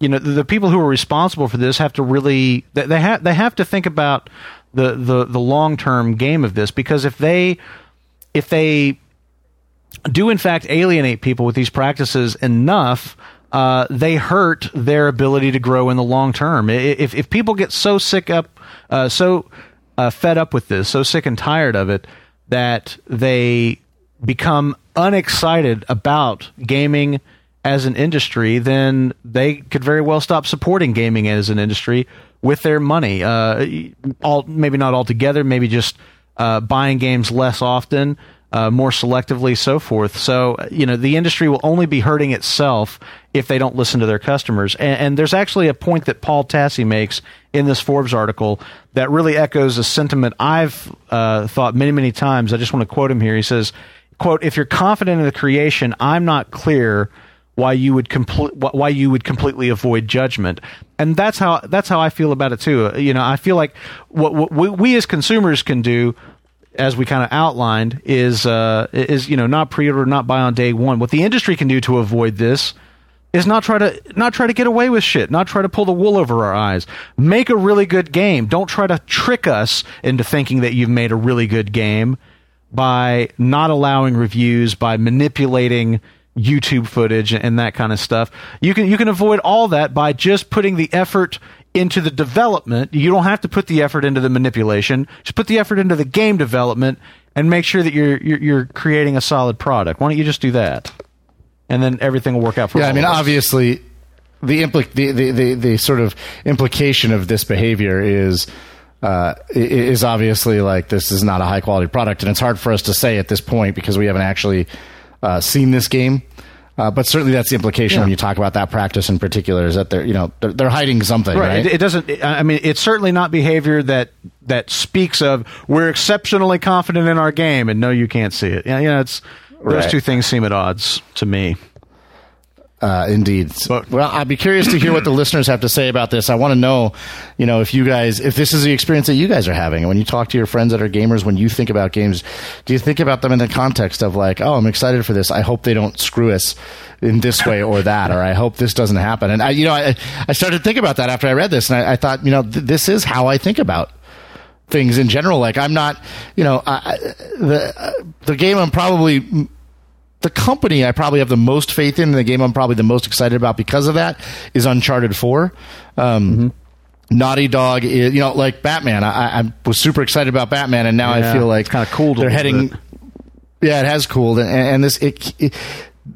you know the, the people who are responsible for this have to really they have they have to think about the the the long term game of this because if they if they do in fact alienate people with these practices enough, uh, they hurt their ability to grow in the long term. If if people get so sick up, uh, so uh, fed up with this, so sick and tired of it that they become unexcited about gaming as an industry, then they could very well stop supporting gaming as an industry with their money. Uh, all maybe not altogether, maybe just uh, buying games less often, uh, more selectively, so forth. So you know the industry will only be hurting itself if they don't listen to their customers. And, and there's actually a point that Paul Tassi makes in this Forbes article that really echoes a sentiment I've uh, thought many many times. I just want to quote him here. He says, "quote If you're confident in the creation, I'm not clear." Why you would complete why you would completely avoid judgment. And that's how that's how I feel about it too. You know I feel like what, what we, we as consumers can do as we kind of outlined is uh, is you know not pre-order not buy on day one. What the industry can do to avoid this is not try to not try to get away with shit not try to pull the wool over our eyes. Make a really good game. Don't try to trick us into thinking that you've made a really good game by not allowing reviews by manipulating YouTube footage and that kind of stuff. You can you can avoid all that by just putting the effort into the development. You don't have to put the effort into the manipulation. Just put the effort into the game development and make sure that you're you're, you're creating a solid product. Why don't you just do that? And then everything will work out for you. Yeah, I mean, us. obviously, the, impli- the, the, the, the sort of implication of this behavior is. Uh, is obviously like this is not a high quality product, and it's hard for us to say at this point because we haven't actually uh, seen this game. Uh, but certainly, that's the implication when you talk about that practice in particular is that they're you know they're, they're hiding something, right? Right. It, it doesn't. I mean, it's certainly not behavior that that speaks of we're exceptionally confident in our game, and no, you can't see it. Yeah, you know, it's those Right. two things seem at odds to me. Uh, indeed. But- well, I'd be curious to hear what the listeners have to say about this. I want to know, you know, if you guys, if this is the experience that you guys are having, and when you talk to your friends that are gamers, when you think about games, do you think about them in the context of like, oh, I'm excited for this. I hope they don't screw us in this way or that, or I hope this doesn't happen. And I, you know, I, I started to think about that after I read this, and I, I thought, you know, th- this is how I think about things in general. Like, I'm not, you know, I, the uh, the game I'm probably the company I probably have the most faith in, and the game I'm probably the most excited about because of that is Uncharted Four. Um, Naughty Dog is, you know, like Batman. I, I was super excited about Batman, and now I feel like it's kinda cooled They're heading. bit. Yeah, it has cooled, and, and this it, it.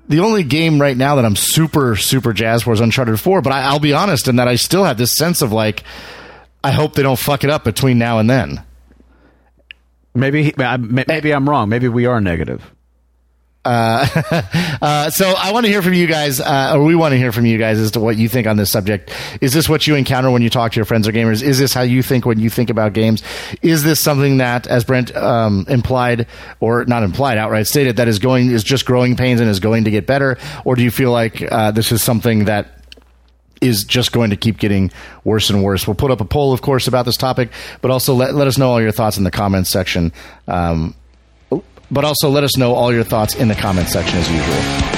The only game right now that I'm super super jazzed for is Uncharted Four, but I, I'll be honest in that I still have this sense of like, I hope they don't fuck it up between now and then. Maybe he- I- may- maybe I'm wrong. Maybe we are negative. Uh, so I want to hear from you guys, uh, or we want to hear from you guys as to what you think on this subject. Is this what you encounter when you talk to your friends or gamers? Is this how you think when you think about games? Is this something that, as Brent um, implied, or not implied, outright stated, that is going is just growing pains and is going to get better, or do you feel like uh, this is something that is just going to keep getting worse and worse. We'll put up a poll, of course, about this topic, but also let, let us know all your thoughts in the comments section. Um, but also let us know all your thoughts in the comments section as usual.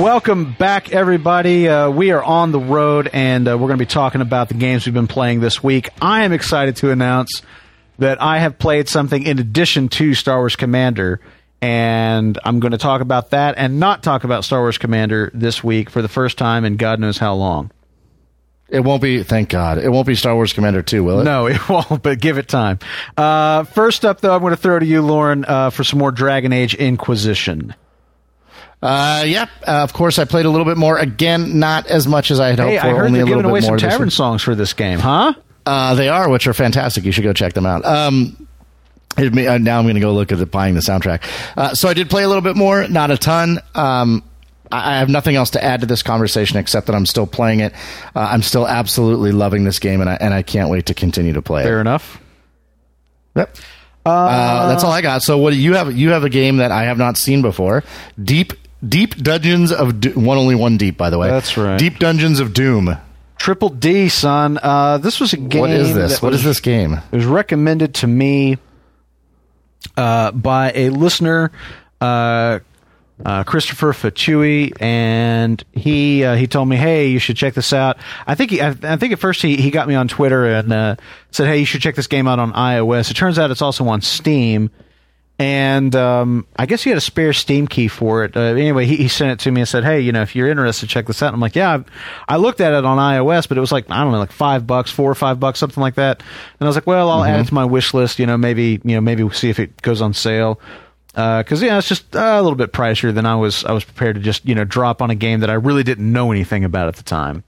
Welcome back, everybody. Uh, we are on the road, and uh, we're going to be talking about the games we've been playing this week. I am excited to announce that I have played something in addition to Star Wars Commander, and I'm going to talk about that and not talk about Star Wars Commander this week for the first time in God knows how long. It won't be, thank God, it won't be Star Wars Commander 2, will it? No, it won't, but give it time. Uh, first up, though, I'm going to throw to you, Lauren, uh, for some more Dragon Age Inquisition. Uh, yep. Uh, of course, I played a little bit more. Again, not as much as I had hoped Hey, for. I heard only they're a little giving bit away some more tavern songs for this game, huh? Uh, they are, which are fantastic. You should go check them out. Um, may- uh, now I'm going to go look at the, buying the soundtrack. Uh, so I did play a little bit more, not a ton. Um, I have nothing else to add to this conversation except that I'm still playing it. Uh, I'm still absolutely loving this game, and I, and I can't wait to continue to play Fair it. enough. Yep. Uh, that's all I got. So what do you have? You have a game that I have not seen before. Deep, deep dungeons of Do- one only one deep, by the way. That's right. Deep dungeons of doom. Triple D, son. Uh, this was a game. What is this? What was, is this game? It was recommended to me uh, by a listener, uh, Christopher Facui, and he uh, he told me, "Hey, you should check this out." I think he, I, I think at first he, he got me on Twitter and uh, said, "Hey, you should check this game out on iOS." It turns out it's also on Steam. and um, I guess he had a spare Steam key for it. Uh, anyway, he, he sent it to me and said, "Hey, you know, if you're interested, check this out." And I'm like, "Yeah." I, I looked at it on iOS, but it was like I don't know, like five bucks, four or five bucks, something like that. And I was like, "Well, I'll add it to my wish list. You know, maybe you know, maybe we'll see if it goes on sale." Because yeah, it's just uh, a little bit pricier than I was. I was prepared to just you know drop on a game that I really didn't know anything about at the time.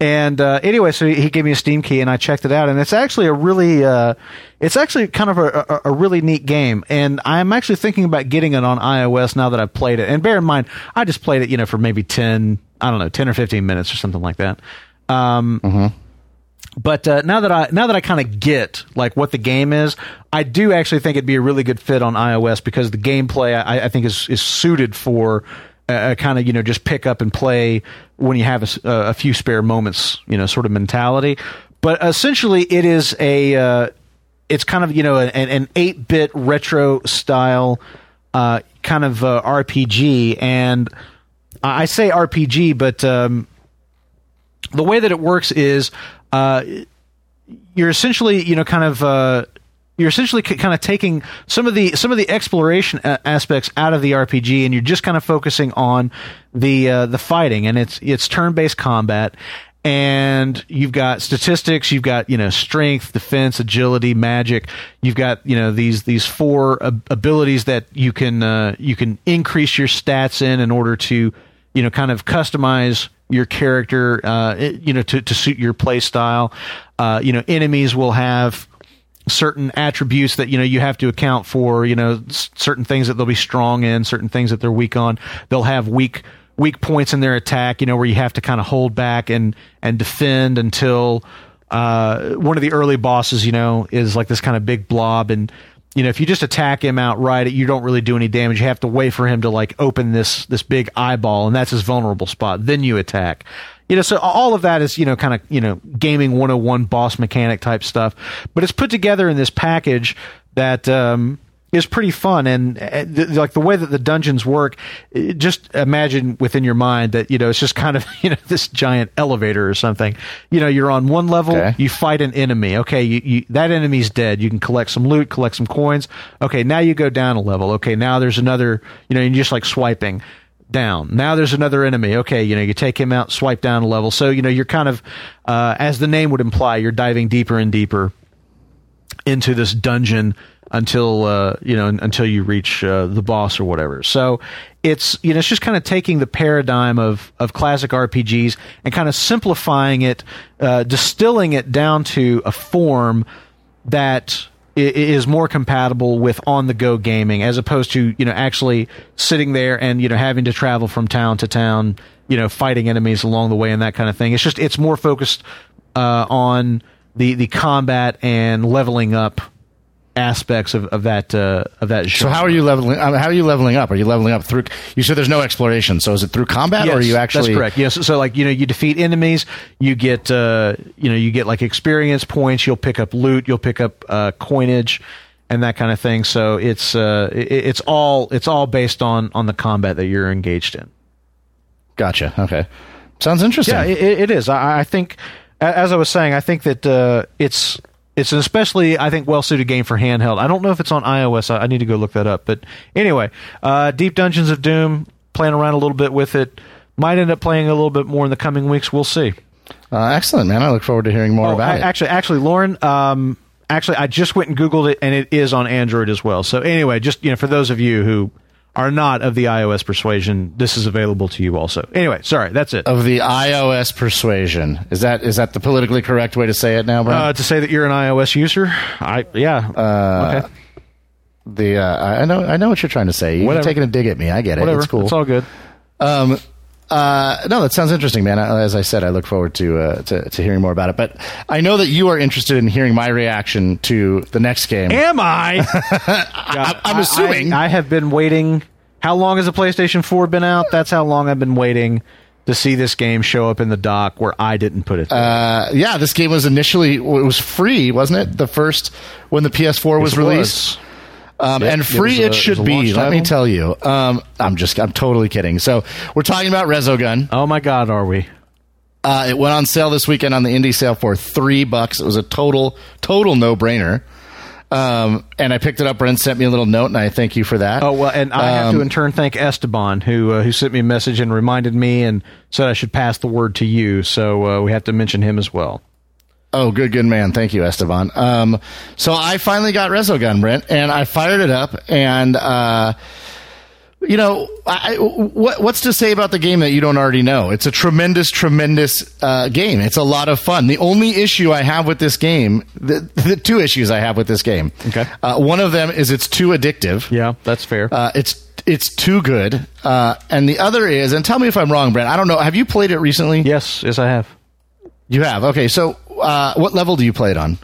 And uh, anyway, so he gave me a Steam key, and I checked it out, and it's actually a really, uh, it's actually kind of a, a, a, really neat game. And I'm actually thinking about getting it on iOS now that I've played it. And bear in mind, I just played it, you know, for maybe ten, I don't know, ten or fifteen minutes or something like that. Um, Mm-hmm. But uh, now that I now that I kind of get like what the game is, I do actually think it'd be a really good fit on iOS because the gameplay I, I think is is suited for a, a kind of you know just pick up and play when you have a few spare moments, you know, sort of mentality. But essentially, it is a uh, it's kind of you know an eight bit retro style uh, kind of uh, RPG, and I I say RPG, but um, the way that it works is uh, you're essentially you know kind of uh, you're essentially k- kind of taking some of the some of the exploration a- aspects out of the RPG, and you're just kind of focusing on the uh, the fighting, and it's it's turn based combat. And you've got statistics, you've got you know strength, defense, agility, magic. You've got you know these these four ab- abilities that you can uh, you can increase your stats in in order to you know kind of customize your character uh, it- you know to, to suit your play style. Uh, you know enemies will have certain attributes that you know you have to account for you know certain things that they'll be strong in certain things that they're weak on. They'll have weak weak points in their attack you know where you have to kind of hold back and and defend until uh, one of the early bosses you know is like this kind of big blob and you know if you just attack him outright you don't really do any damage. You have to wait for him to like open this this big eyeball and that's his vulnerable spot. Then you attack. You know so all of that is you know kind of you know gaming 101 boss mechanic type stuff. But it's put together in this package that um is pretty fun. And uh, th- like the way that the dungeons work uh, just imagine within your mind that you know it's just kind of you know this giant elevator or something. You know you're on one level Okay. you fight an enemy. Okay you, you that enemy's dead. You can collect some loot collect some coins. Okay now you go down a level. Okay now there's another you know you're just like swiping down. Now there's another enemy. Okay you know you take him out swipe down a level. So you know you're kind of uh, as the name would imply you're diving deeper and deeper into this dungeon until uh, you know until you reach uh, the boss or whatever. So it's you know it's just kind of taking the paradigm of of classic RPGs and kind of simplifying it, uh, distilling it down to a form that is more compatible with on the go gaming as opposed to you know actually sitting there and you know having to travel from town to town you know fighting enemies along the way and that kind of thing it's just it's more focused uh, on the the combat and leveling up aspects of, of that uh, of that So how are you leveling? uh, How are you leveling up? Are you leveling up through? You said there's no exploration. So is it through combat, or are you actually? That's correct. Yes. So like you know, you defeat enemies, you get uh, you know, you get like experience points. You'll pick up loot. You'll pick up uh, coinage, and that kind of thing. So it's uh, it, it's all it's all based on on the combat that you're engaged in. Gotcha. Okay. Sounds interesting. Yeah, it, it is. I, I think, as I was saying, I think that uh, it's it's an especially I think well suited game for handheld. I don't know if it's on iOS. I, I need to go look that up. But anyway, uh, Deep Dungeons of Doom. Playing around a little bit with it. Might end up playing a little bit more in the coming weeks. We'll see. uh, excellent, man. I look forward to hearing more Oh, about I- it. Actually, actually, Lauren. Um, actually, I just went and googled it, and it is on Android as well. So anyway, just you know, for those of you who are not of the iOS persuasion, this is available to you also. Anyway, sorry, that's it. of the iOS persuasion. Is that is that the politically correct way to say it now, Brian? Uh, to say that you're an iOS user, I yeah. Uh, okay, the uh, I know I know what you're trying to say. You're Whatever. taking a dig at me. I get it. whatever. It's cool. It's all good. Um, uh, no, that sounds interesting, man. As I said, I look forward to, uh, to to hearing more about it. But I know that you are interested in hearing my reaction to the next game. Am I? I- I'm assuming. I, I have been waiting. How long has the PlayStation 4 been out? That's how long I've been waiting to see this game show up in the dock where I didn't put it. uh, yeah, this game was initially it was free, wasn't it? The first when the PS4 was released. Um, Yep, and free was a- it it should be. Let me tell you. Um, I'm just I'm totally kidding. So we're talking about Resogun. oh my God, are we? Uh, it went on sale this weekend on the indie sale for three bucks. It was a total total no brainer. Um, and I picked it up. Brent sent me a little note, and I thank you for that. Oh well, and I have to Um, in turn thank Esteban who uh, who sent me a message and reminded me and said I should pass the word to you. So uh, we have to mention him as well. Oh, good, good man. Thank you, Esteban. Um, so I finally got Resogun, Brent, and I fired it up. And, uh, you know, I, what, what's to say about the game that you don't already know? It's a tremendous, tremendous uh, game. It's a lot of fun. The only issue I have with this game, the, the two issues I have with this game. Okay. Uh, one of them is it's too addictive. Yeah, that's fair. Uh, it's it's too good. Uh, and the other is, and tell me if I'm wrong, Brent. I don't know. Have you played it recently? yes, yes, I have. You have. Okay. So, uh, what level do you play it on?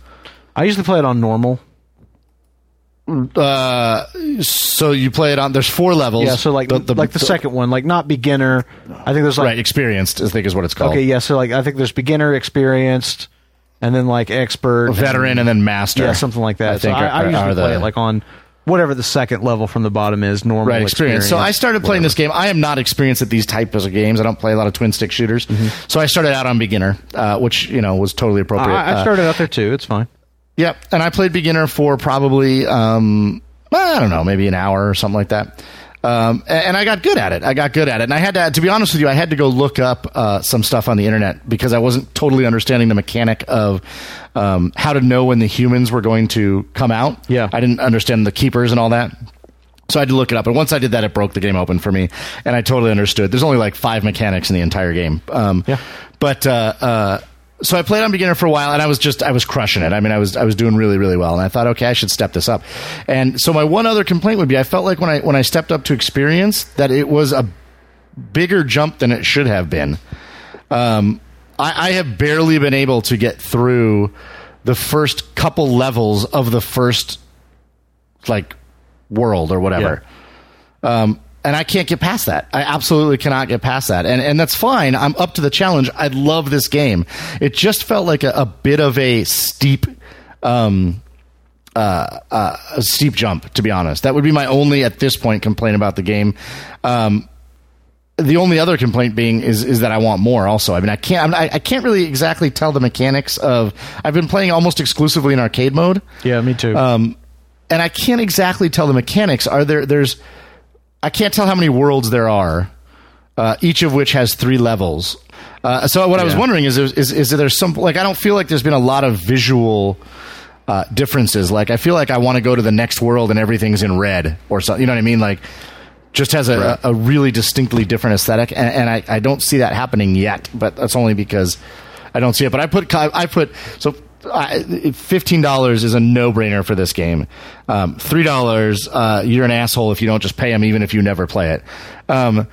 I usually play it on normal. Uh, so you play it on. There's four levels. Yeah, so like the like the, second one, like not beginner. I think there's like right experienced. I think is what it's called. okay, yeah. So like I think there's beginner, experienced, and then like expert, veteran and then master. yeah, something like that. I think so I, I usually are play it like on whatever the second level from the bottom is. Normal, Right, experience. So I started playing whatever. this game. I am not experienced at these types of games. I don't play a lot of twin stick shooters. So I started out on beginner, uh, which you know was totally appropriate. I, I Uh, started out there too. It's fine. Yep, and I played beginner for probably um, I don't know, maybe an hour or something like that. Um, and I got good at it. I got good at it, and I had to, to be honest with you, I had to go look up uh, some stuff on the internet because I wasn't totally understanding the mechanic of um, how to know when the humans were going to come out. Yeah. I didn't understand the keepers and all that. So I had to look it up, and once I did that, it broke the game open for me, and I totally understood. There's only like five mechanics in the entire game. Um, Yeah. But uh, uh, so I played on beginner for a while, and I was just I was crushing it. I mean, I was I was doing really really well, and I thought, okay, I should step this up. And so my one other complaint would be, I felt like when I when I stepped up to experience that it was a bigger jump than it should have been. Um, I, I have barely been able to get through the first couple levels of the first like world or whatever. Um, and I can't get past that. I absolutely cannot get past that. And and that's fine. I'm up to the challenge. I love this game. It just felt like a, a bit of a steep um uh, uh, a steep jump, to be honest. That would be my only, at this point, complaint about the game. Um, the only other complaint being is is that I want more. Also, I mean, I can't I, I can't really exactly tell the mechanics of. I've been playing almost exclusively in arcade mode, Yeah, me too. um, and I can't exactly tell the mechanics. Are there? There's. I can't tell how many worlds there are, uh, each of which has three levels. Uh, so what I was wondering is, is is there some like I don't feel like there's been a lot of visual uh, differences. Like I feel like I want to go to the next world and everything's in red or something. You know what I mean? Like just has a, Right. a really distinctly different aesthetic, and, and I, I don't see that happening yet. But that's only because I don't see it. But I put I put so. I, Fifteen dollars is a no-brainer for this game. Um, Three dollars, uh, you're an asshole if you don't just pay them, even if you never play it. Um,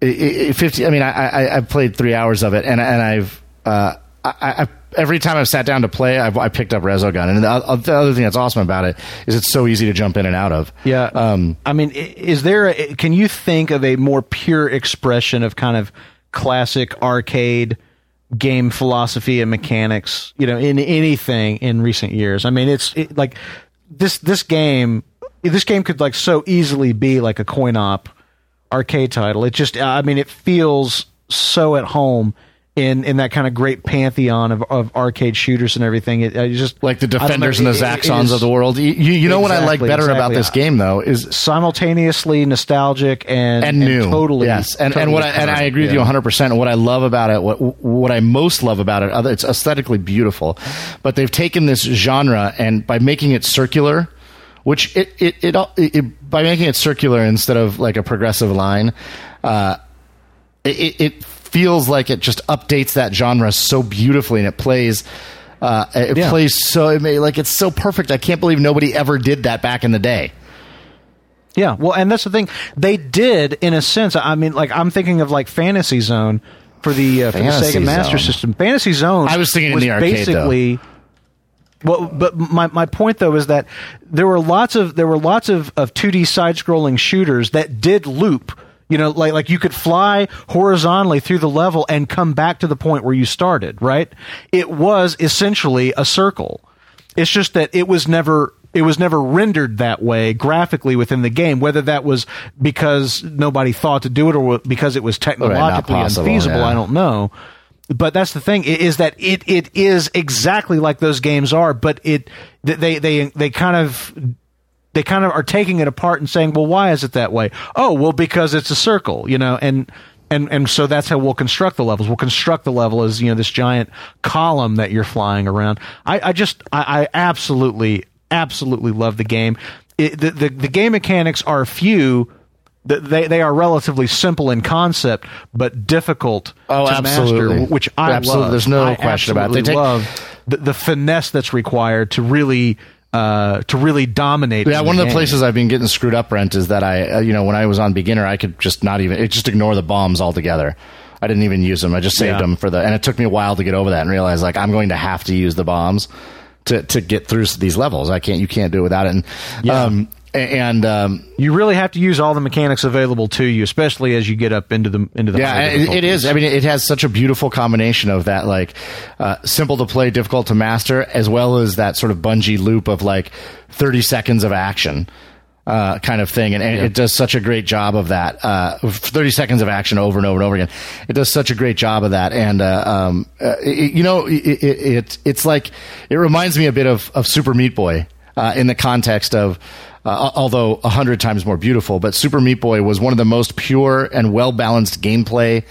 it, it, fifty. I mean, I, I I've played three hours of it, and and I've uh, I, I every time I've sat down to play, I've, I picked up Resogun, and the, the other thing that's awesome about it is it's so easy to jump in and out of. Yeah. Um, I mean, is there? A, can you think of a more pure expression of kind of classic arcade game philosophy and mechanics? You know, in anything in recent years. I mean, it's it, like this. This game. This game could like so easily be like a coin op arcade title. It just. I mean, it feels so at home. In, in that kind of great pantheon of, of arcade shooters and everything, it, I just like the know, defenders and the it- it- it Zaxxons is- of the world. You, you you know what I like Exactly, better about this game though is simultaneously nostalgic and and new, totally yes, and totally and what I, and I agree with you 100. percent. What I love about it, what what I most love about it, other it's aesthetically beautiful, but they've taken this genre and by making it circular, which it it, it, it, it by making it circular instead of like a progressive line, uh, it, it feels like it just updates that genre so beautifully and it plays. Uh, it Yeah. plays so it may, like it's so perfect. I can't believe nobody ever did that back in the day. Yeah, well, and that's the thing they did in a sense. I mean, like I'm thinking of like Fantasy Zone for the uh, for the Fantasy Sega Master System. Fantasy Zone. I was thinking in was the arcade, though. basically. Well, but my, my point though is that there were lots of there were lots of, of 2D side scrolling shooters that did loop. You know, like like you could fly horizontally through the level and come back to the point where you started. Right? It was essentially a circle. It's just that it was never it was never rendered that way graphically within the game. Whether that was because nobody thought to do it or because it was technologically possible, unfeasible, yeah. I don't know. but that's the thing is that it it is exactly like those games are, but it they they they kind of they kind of are taking it apart and saying, well, why is it that way? Oh, well, because it's a circle, you know, and and and so that's how we'll construct the levels. We'll construct the level as you know this giant column that you're flying around. I, I just I, I absolutely absolutely love the game. It, the, the the game mechanics are few. th- They they are relatively simple in concept, but difficult Oh, to absolutely. master, which I Absolutely. love. There's no I question about it. They take- love the, the finesse that's required to really uh, to really dominate. Yeah, one of the game. places I've been getting screwed up, Brent, is that I, uh, you know, when I was on beginner, I could just not even, it just ignore the bombs altogether. I didn't even use them. I just saved Yeah. them for the, and it took me a while to get over that and realize like I'm going to have to use the bombs to to get through these levels. I can't, you can't do it without it. And, Yeah. um, and um, You really have to use all the mechanics available to you, especially as you get up into the into the. yeah, it, it I mean, it has such a beautiful combination of that, like uh, simple to play, difficult to master, as well as that sort of Bungie loop of like 30 seconds of action. Uh, kind of thing, and, and it does such a great job of that. Uh, Thirty seconds of action over and over and over again. It does such a great job of that, and uh, um, uh, it, you know, it, it, it it's like it reminds me a bit of of Super Meat Boy uh, in the context of uh, although a hundred times more beautiful. But Super Meat Boy was one of the most pure and well balanced gameplay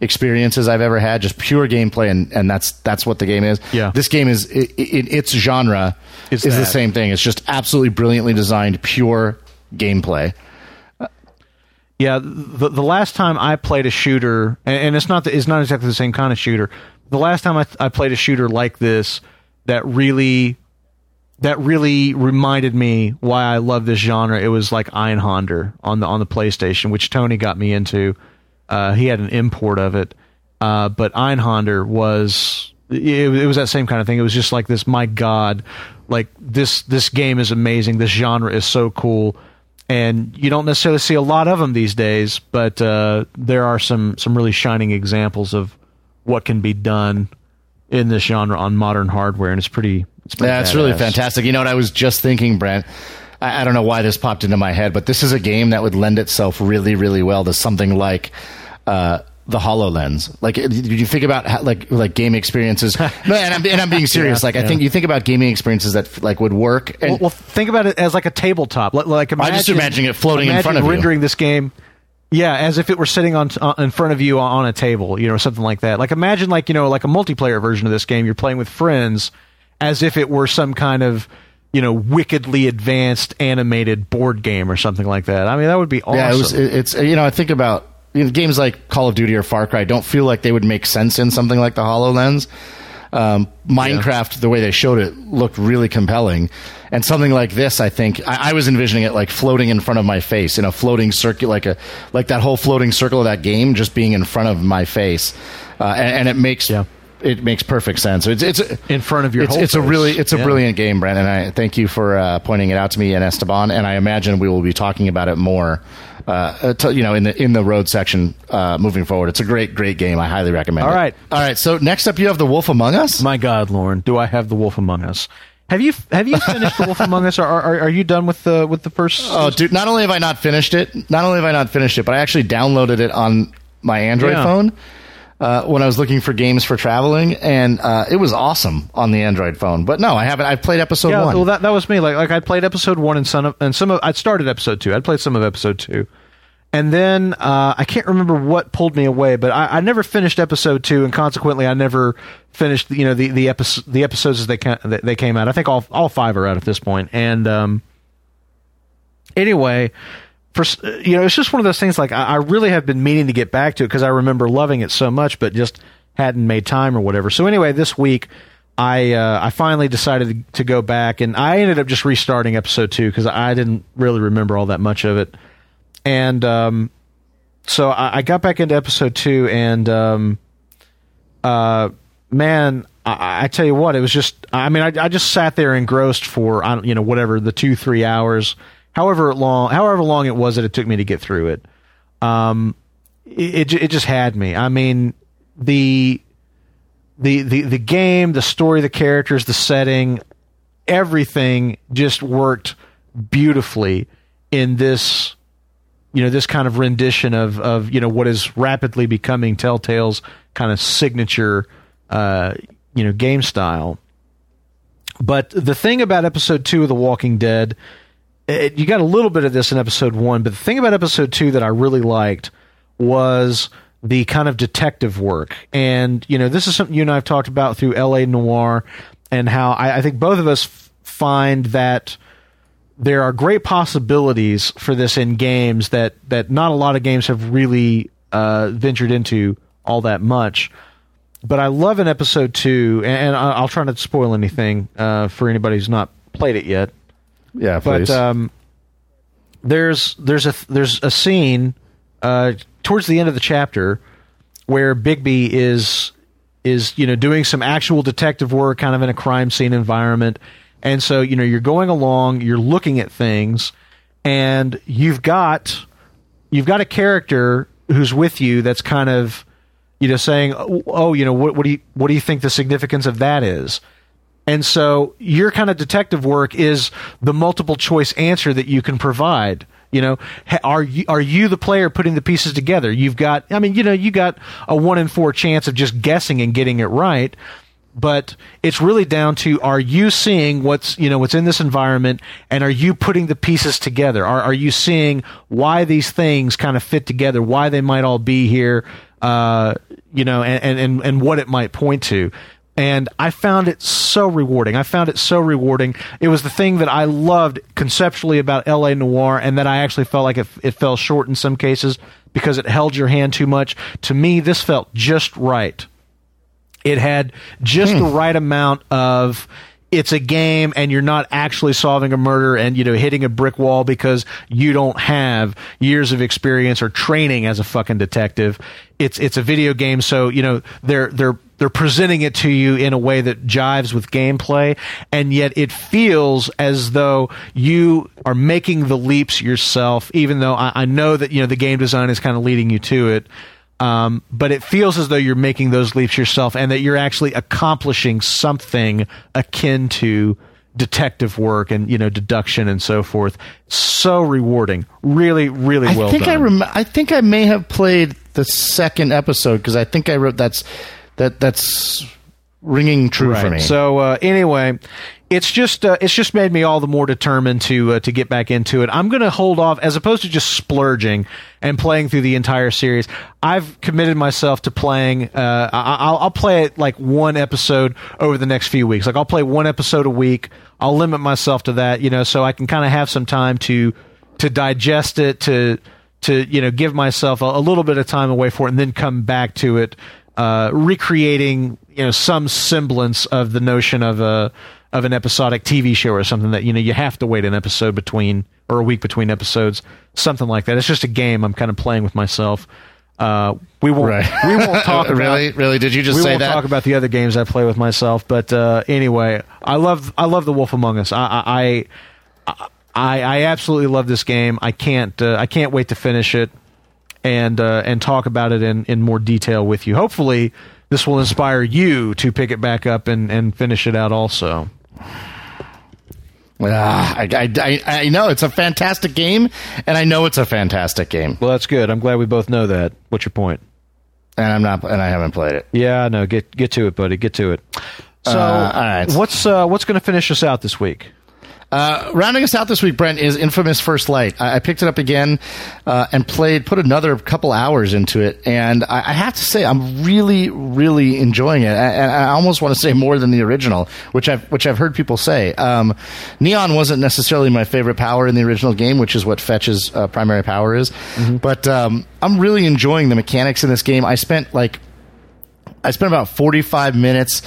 experiences I've ever had. Just pure gameplay, and, and that's that's what the game is. Yeah. this game is in its genre Is is the same thing. It's just absolutely brilliantly designed, pure gameplay. Yeah, the the last time I played a shooter, and, and it's not the, it's not exactly the same kind of shooter. The last time I, I played a shooter like this, that really that really reminded me why I love this genre. It was like Einhander on the on the PlayStation, which Tony got me into. Uh, he had an import of it, uh, but Einhander was it, it was that same kind of thing. It was just like this. My God, like this this game is amazing. This genre is so cool, and you don't necessarily see a lot of them these days. But uh, there are some some really shining examples of what can be done in this genre on modern hardware, and it's pretty. It's Yeah, it's really fantastic. You know what I was just thinking, Brent? I, I don't know why this popped into my head, but this is a game that would lend itself really, really well to something like uh, the Hololens. Like, did you think about how, like like game experiences? no, and I'm, and I'm being serious. Yeah, like, I yeah. think you think about gaming experiences that like would work. And Well, well, think about it as like a tabletop. Like, like I'm just imagining it floating in imagine front of you. rendering this game. Yeah, as if it were sitting on uh, in front of you on a table, you know, something like that. Like imagine like you know like a multiplayer version of this game. You're playing with friends, as if it were some kind of you know wickedly advanced animated board game or something like that. I mean, that would be awesome. Yeah, it was. it- It's you know I think about you know, games like Call of Duty or Far Cry don't feel like they would make sense in something like the Hololens. Um, Minecraft, the way they showed it, looked really compelling, and something like this, I think I, I was envisioning it like floating in front of my face in a floating circle, like a like that whole floating circle of that game just being in front of my face, uh, and, and it makes Yeah. It makes perfect sense. It's it's In front of your It's, whole it's a really it's a Yeah. brilliant game, Brent, and I thank you for uh, pointing it out to me and Esteban. And I imagine we will be talking about it more, uh, to, you know, in the in the road section uh, moving forward. It's a great great game. I highly recommend. All it. right. all right. So next up, you have The Wolf Among Us. My God, Lauren, do I have the Wolf Among Us? Have you have you finished the Wolf Among Us? Or are, are you done with the with the first? Oh, dude! Not only have I not finished it, not only have I not finished it, but I actually downloaded it on my Android Yeah. phone uh, when I was looking for games for traveling, and uh, it was awesome on the Android phone. But no, I haven't. I've played episode yeah, one. well, that that was me. Like like I played episode one and some of and some of I'd started episode two. I'd played some of episode two, and then uh, I can't remember what pulled me away, but I, I never finished episode two, and consequently, I never finished you know the the episode the episodes as they ca- they came out. I think all all five are out at this point. point, and um, anyway. For, you know, it's just one of those things. Like I, I really have been meaning to get back to it because I remember loving it so much, but just hadn't made time or whatever. So anyway, this week I uh, I finally decided to go back, and I ended up just restarting episode two because I didn't really remember all that much of it, and um, so I, I got back into episode two, and um, uh, man, I, I tell you what, it was just. I mean, I, I just sat there engrossed for I don't, you know whatever the two three hours, however long, however long it was that it took me to get through it. Um, it it, just had me. I mean, the the the the game, the story, the characters, the setting, everything just worked beautifully in this you know this kind of rendition of of you know what is rapidly becoming Telltale's kind of signature uh, you know game style. But the thing about episode two of The Walking Dead, it, you got a little bit of this in episode one, but the thing about episode two that I really liked was the kind of detective work. And, you know, this is something you and I have talked about through LA Noire and how I, I think both of us f- find that there are great possibilities for this in games that, that not a lot of games have really uh, ventured into all that much but I love in episode two, and, and I'll try not to spoil anything uh, for anybody who's not played it yet. Yeah, But please. um, there's there's a there's a scene uh, towards the end of the chapter where Bigby is is you know doing some actual detective work, kind of in a crime scene environment, and so you know you're going along, you're looking at things, and you've got you've got a character who's with you that's kind of you know saying oh, oh you know what, what do you what do you think the significance of that is and so your kind of detective work is the multiple choice answer that you can provide. You know, are you are you the player putting the pieces together? You've got, I mean, you know, you got a one in four chance of just guessing and getting it right, but it's really down to are you seeing what's you know what's in this environment, and are you putting the pieces together? Are are you seeing why these things kind of fit together? Why they might all be here? Uh, you know, and and and what it might point to and I found it so rewarding. I found it so rewarding. It was the thing that I loved conceptually about LA Noire, and that I actually felt like it, it fell short in some cases because it held your hand too much. To me, this felt just right. It had just the hmm. right amount of it's a game and you're not actually solving a murder and you know hitting a brick wall because you don't have years of experience or training as a fucking detective. It's it's a video game so you know they're they're they're presenting it to you in a way that jives with gameplay and yet it feels as though you are making the leaps yourself even though I, I know that you know the game design is kind of leading you to it. Um, but it feels as though you're making those leaps yourself and that you're actually accomplishing something akin to detective work and you know deduction and so forth. So rewarding. Really really well think done. I rem- I think I may have played the second episode because I think I wrote that's that that's ringing true for me. So uh, anyway, it's just uh, it's just made me all the more determined to uh, to get back into it. I'm going to hold off as opposed to just splurging and playing through the entire series. I've committed myself to playing. Uh, I- I'll, I'll play it like one episode over the next few weeks. Like I'll play one episode a week. I'll limit myself to that, you know, so I can kind of have some time to to digest it to to you know give myself a, a little bit of time away for it and then come back to it uh, recreating you know some semblance of the notion of a of an episodic TV show or something that you know you have to wait an episode between or a week between episodes something like that it's just a game I'm kind of playing with myself uh, we won't Right. we won't talk about really, really? Did you just we say won't that? talk about the other games I play with myself, but uh, anyway, I love I love The Wolf Among Us. I I I, I absolutely love this game. I can't uh, I can't wait to finish it and uh, and talk about it in, in more detail with you. Hopefully, this will inspire you to pick it back up and, and finish it out also. Ah, I, I, I, I know it's a fantastic game, and I know it's a fantastic game, Well, that's good. I'm glad we both know that. What's your point? and I'm not, and I haven't played it. Yeah, no, get get to it, buddy. Get to it. So, Uh, all right. what's uh, what's going to finish us out this week? Uh, rounding us out this week, Brent, is Infamous First Light. I, I picked it up again uh, and played, put another couple hours into it, and I, I have to say I'm really, really enjoying it. And I, I almost want to say more than the original, which I've which I've heard people say. Um, Neon wasn't necessarily my favorite power in the original game, which is what Fetch's uh, primary power is. But um, I'm really enjoying the mechanics in this game. I spent like I spent about 45 minutes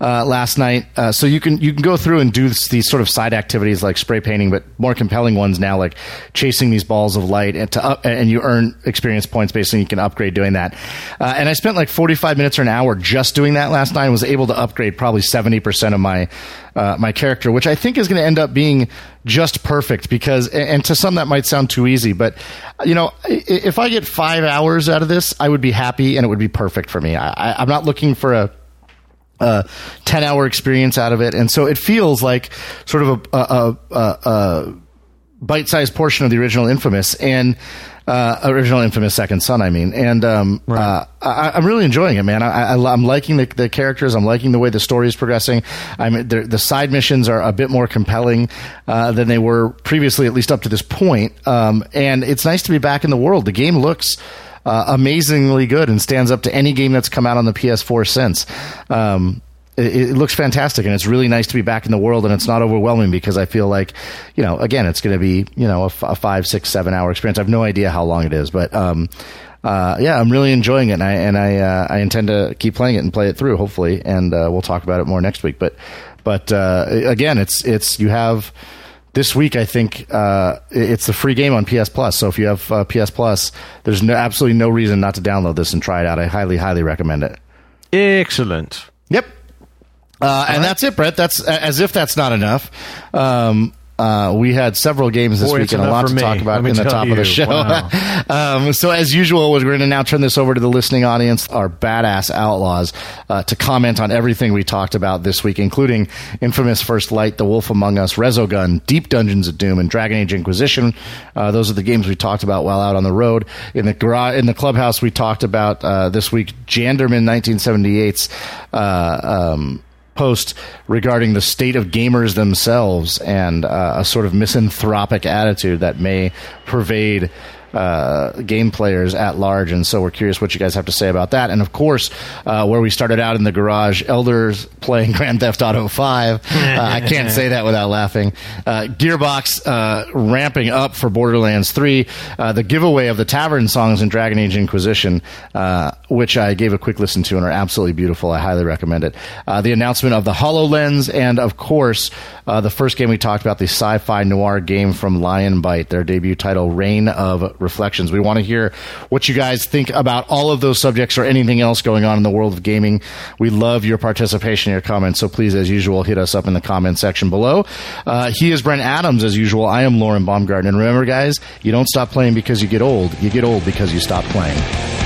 uh, last night. Uh, so you can you can go through and do this, these sort of side activities like spray painting, but more compelling ones now, like chasing these balls of light, and to up, and you earn experience points on you can upgrade doing that. Uh, and I spent like 45 minutes or an hour just doing that last night. and Was able to upgrade probably 70 percent of my uh, my character, which I think is going to end up being just perfect because, and to some that might sound too easy, but you know, if I get five hours out of this, I would be happy and it would be perfect for me. I, I'm not looking for a, a 10 hour experience out of it. And so it feels like sort of a, a, a, a, bite sized portion of the original Infamous. And, uh, original Infamous Second Son. I mean, and um, uh, I, I'm really enjoying it, man. I, I, I'm liking the, the characters. I'm liking the way the story is progressing. I'm the, the side missions are a bit more compelling uh, than they were previously, at least up to this point. Um, and it's nice to be back in the world. The game looks. Uh, amazingly good and stands up to any game that's come out on the PS4 since. Um, it, it, looks fantastic and it's really nice to be back in the world and it's not overwhelming because I feel like, you know, again, it's going to be, you know, a, f- a five, six, seven hour experience. I have no idea how long it is, but, um, uh, yeah, I'm really enjoying it, and I and I uh, I intend to keep playing it and play it through, hopefully, and uh, we'll talk about it more next week. But but uh, again, it's it's you have this week. I think uh, it's the free game on PS Plus. So if you have uh, PS Plus, there's no, absolutely no reason not to download this and try it out. I highly highly recommend it. Excellent. Yep. Uh, and right. that's it, Brett. That's as if that's not enough. Um, uh, we had several games this Boy, week and a lot to me. talk about in the top you. of the show. Wow. um, so, as usual, we're going to now turn this over to the listening audience, our badass outlaws, uh, to comment on everything we talked about this week, including Infamous First Light, The Wolf Among Us, Resogun, Deep Dungeons of Doom, and Dragon Age Inquisition. Uh, those are the games we talked about while out on the road. In the garage, in the clubhouse, we talked about uh, this week Janderman 1978's. Uh, um, post regarding the state of gamers themselves and uh, a sort of misanthropic attitude that may pervade uh, game players at large. And so we're curious what you guys have to say about that. And of course, uh, where we started out in the garage, elders playing Grand Theft Auto 5. Uh, I can't say that without laughing. Uh, Gearbox uh, ramping up for Borderlands 3. Uh, the giveaway of the Tavern songs in Dragon Age Inquisition, which I gave a quick listen to and are absolutely beautiful. I highly recommend it. the announcement of the HoloLens, and of course, the first game we talked about, the sci fi noir game from Lionbite, their debut title, Rain of reflections. We want to hear what you guys think about all of those subjects or anything else going on in the world of gaming. We love your participation, your comments. So please, as usual, hit us up in the comment section below. Uh, he is Brent Adams, as usual. I am Lauren Baumgarten. And remember, guys, you don't stop playing because you get old. You get old because you stop playing.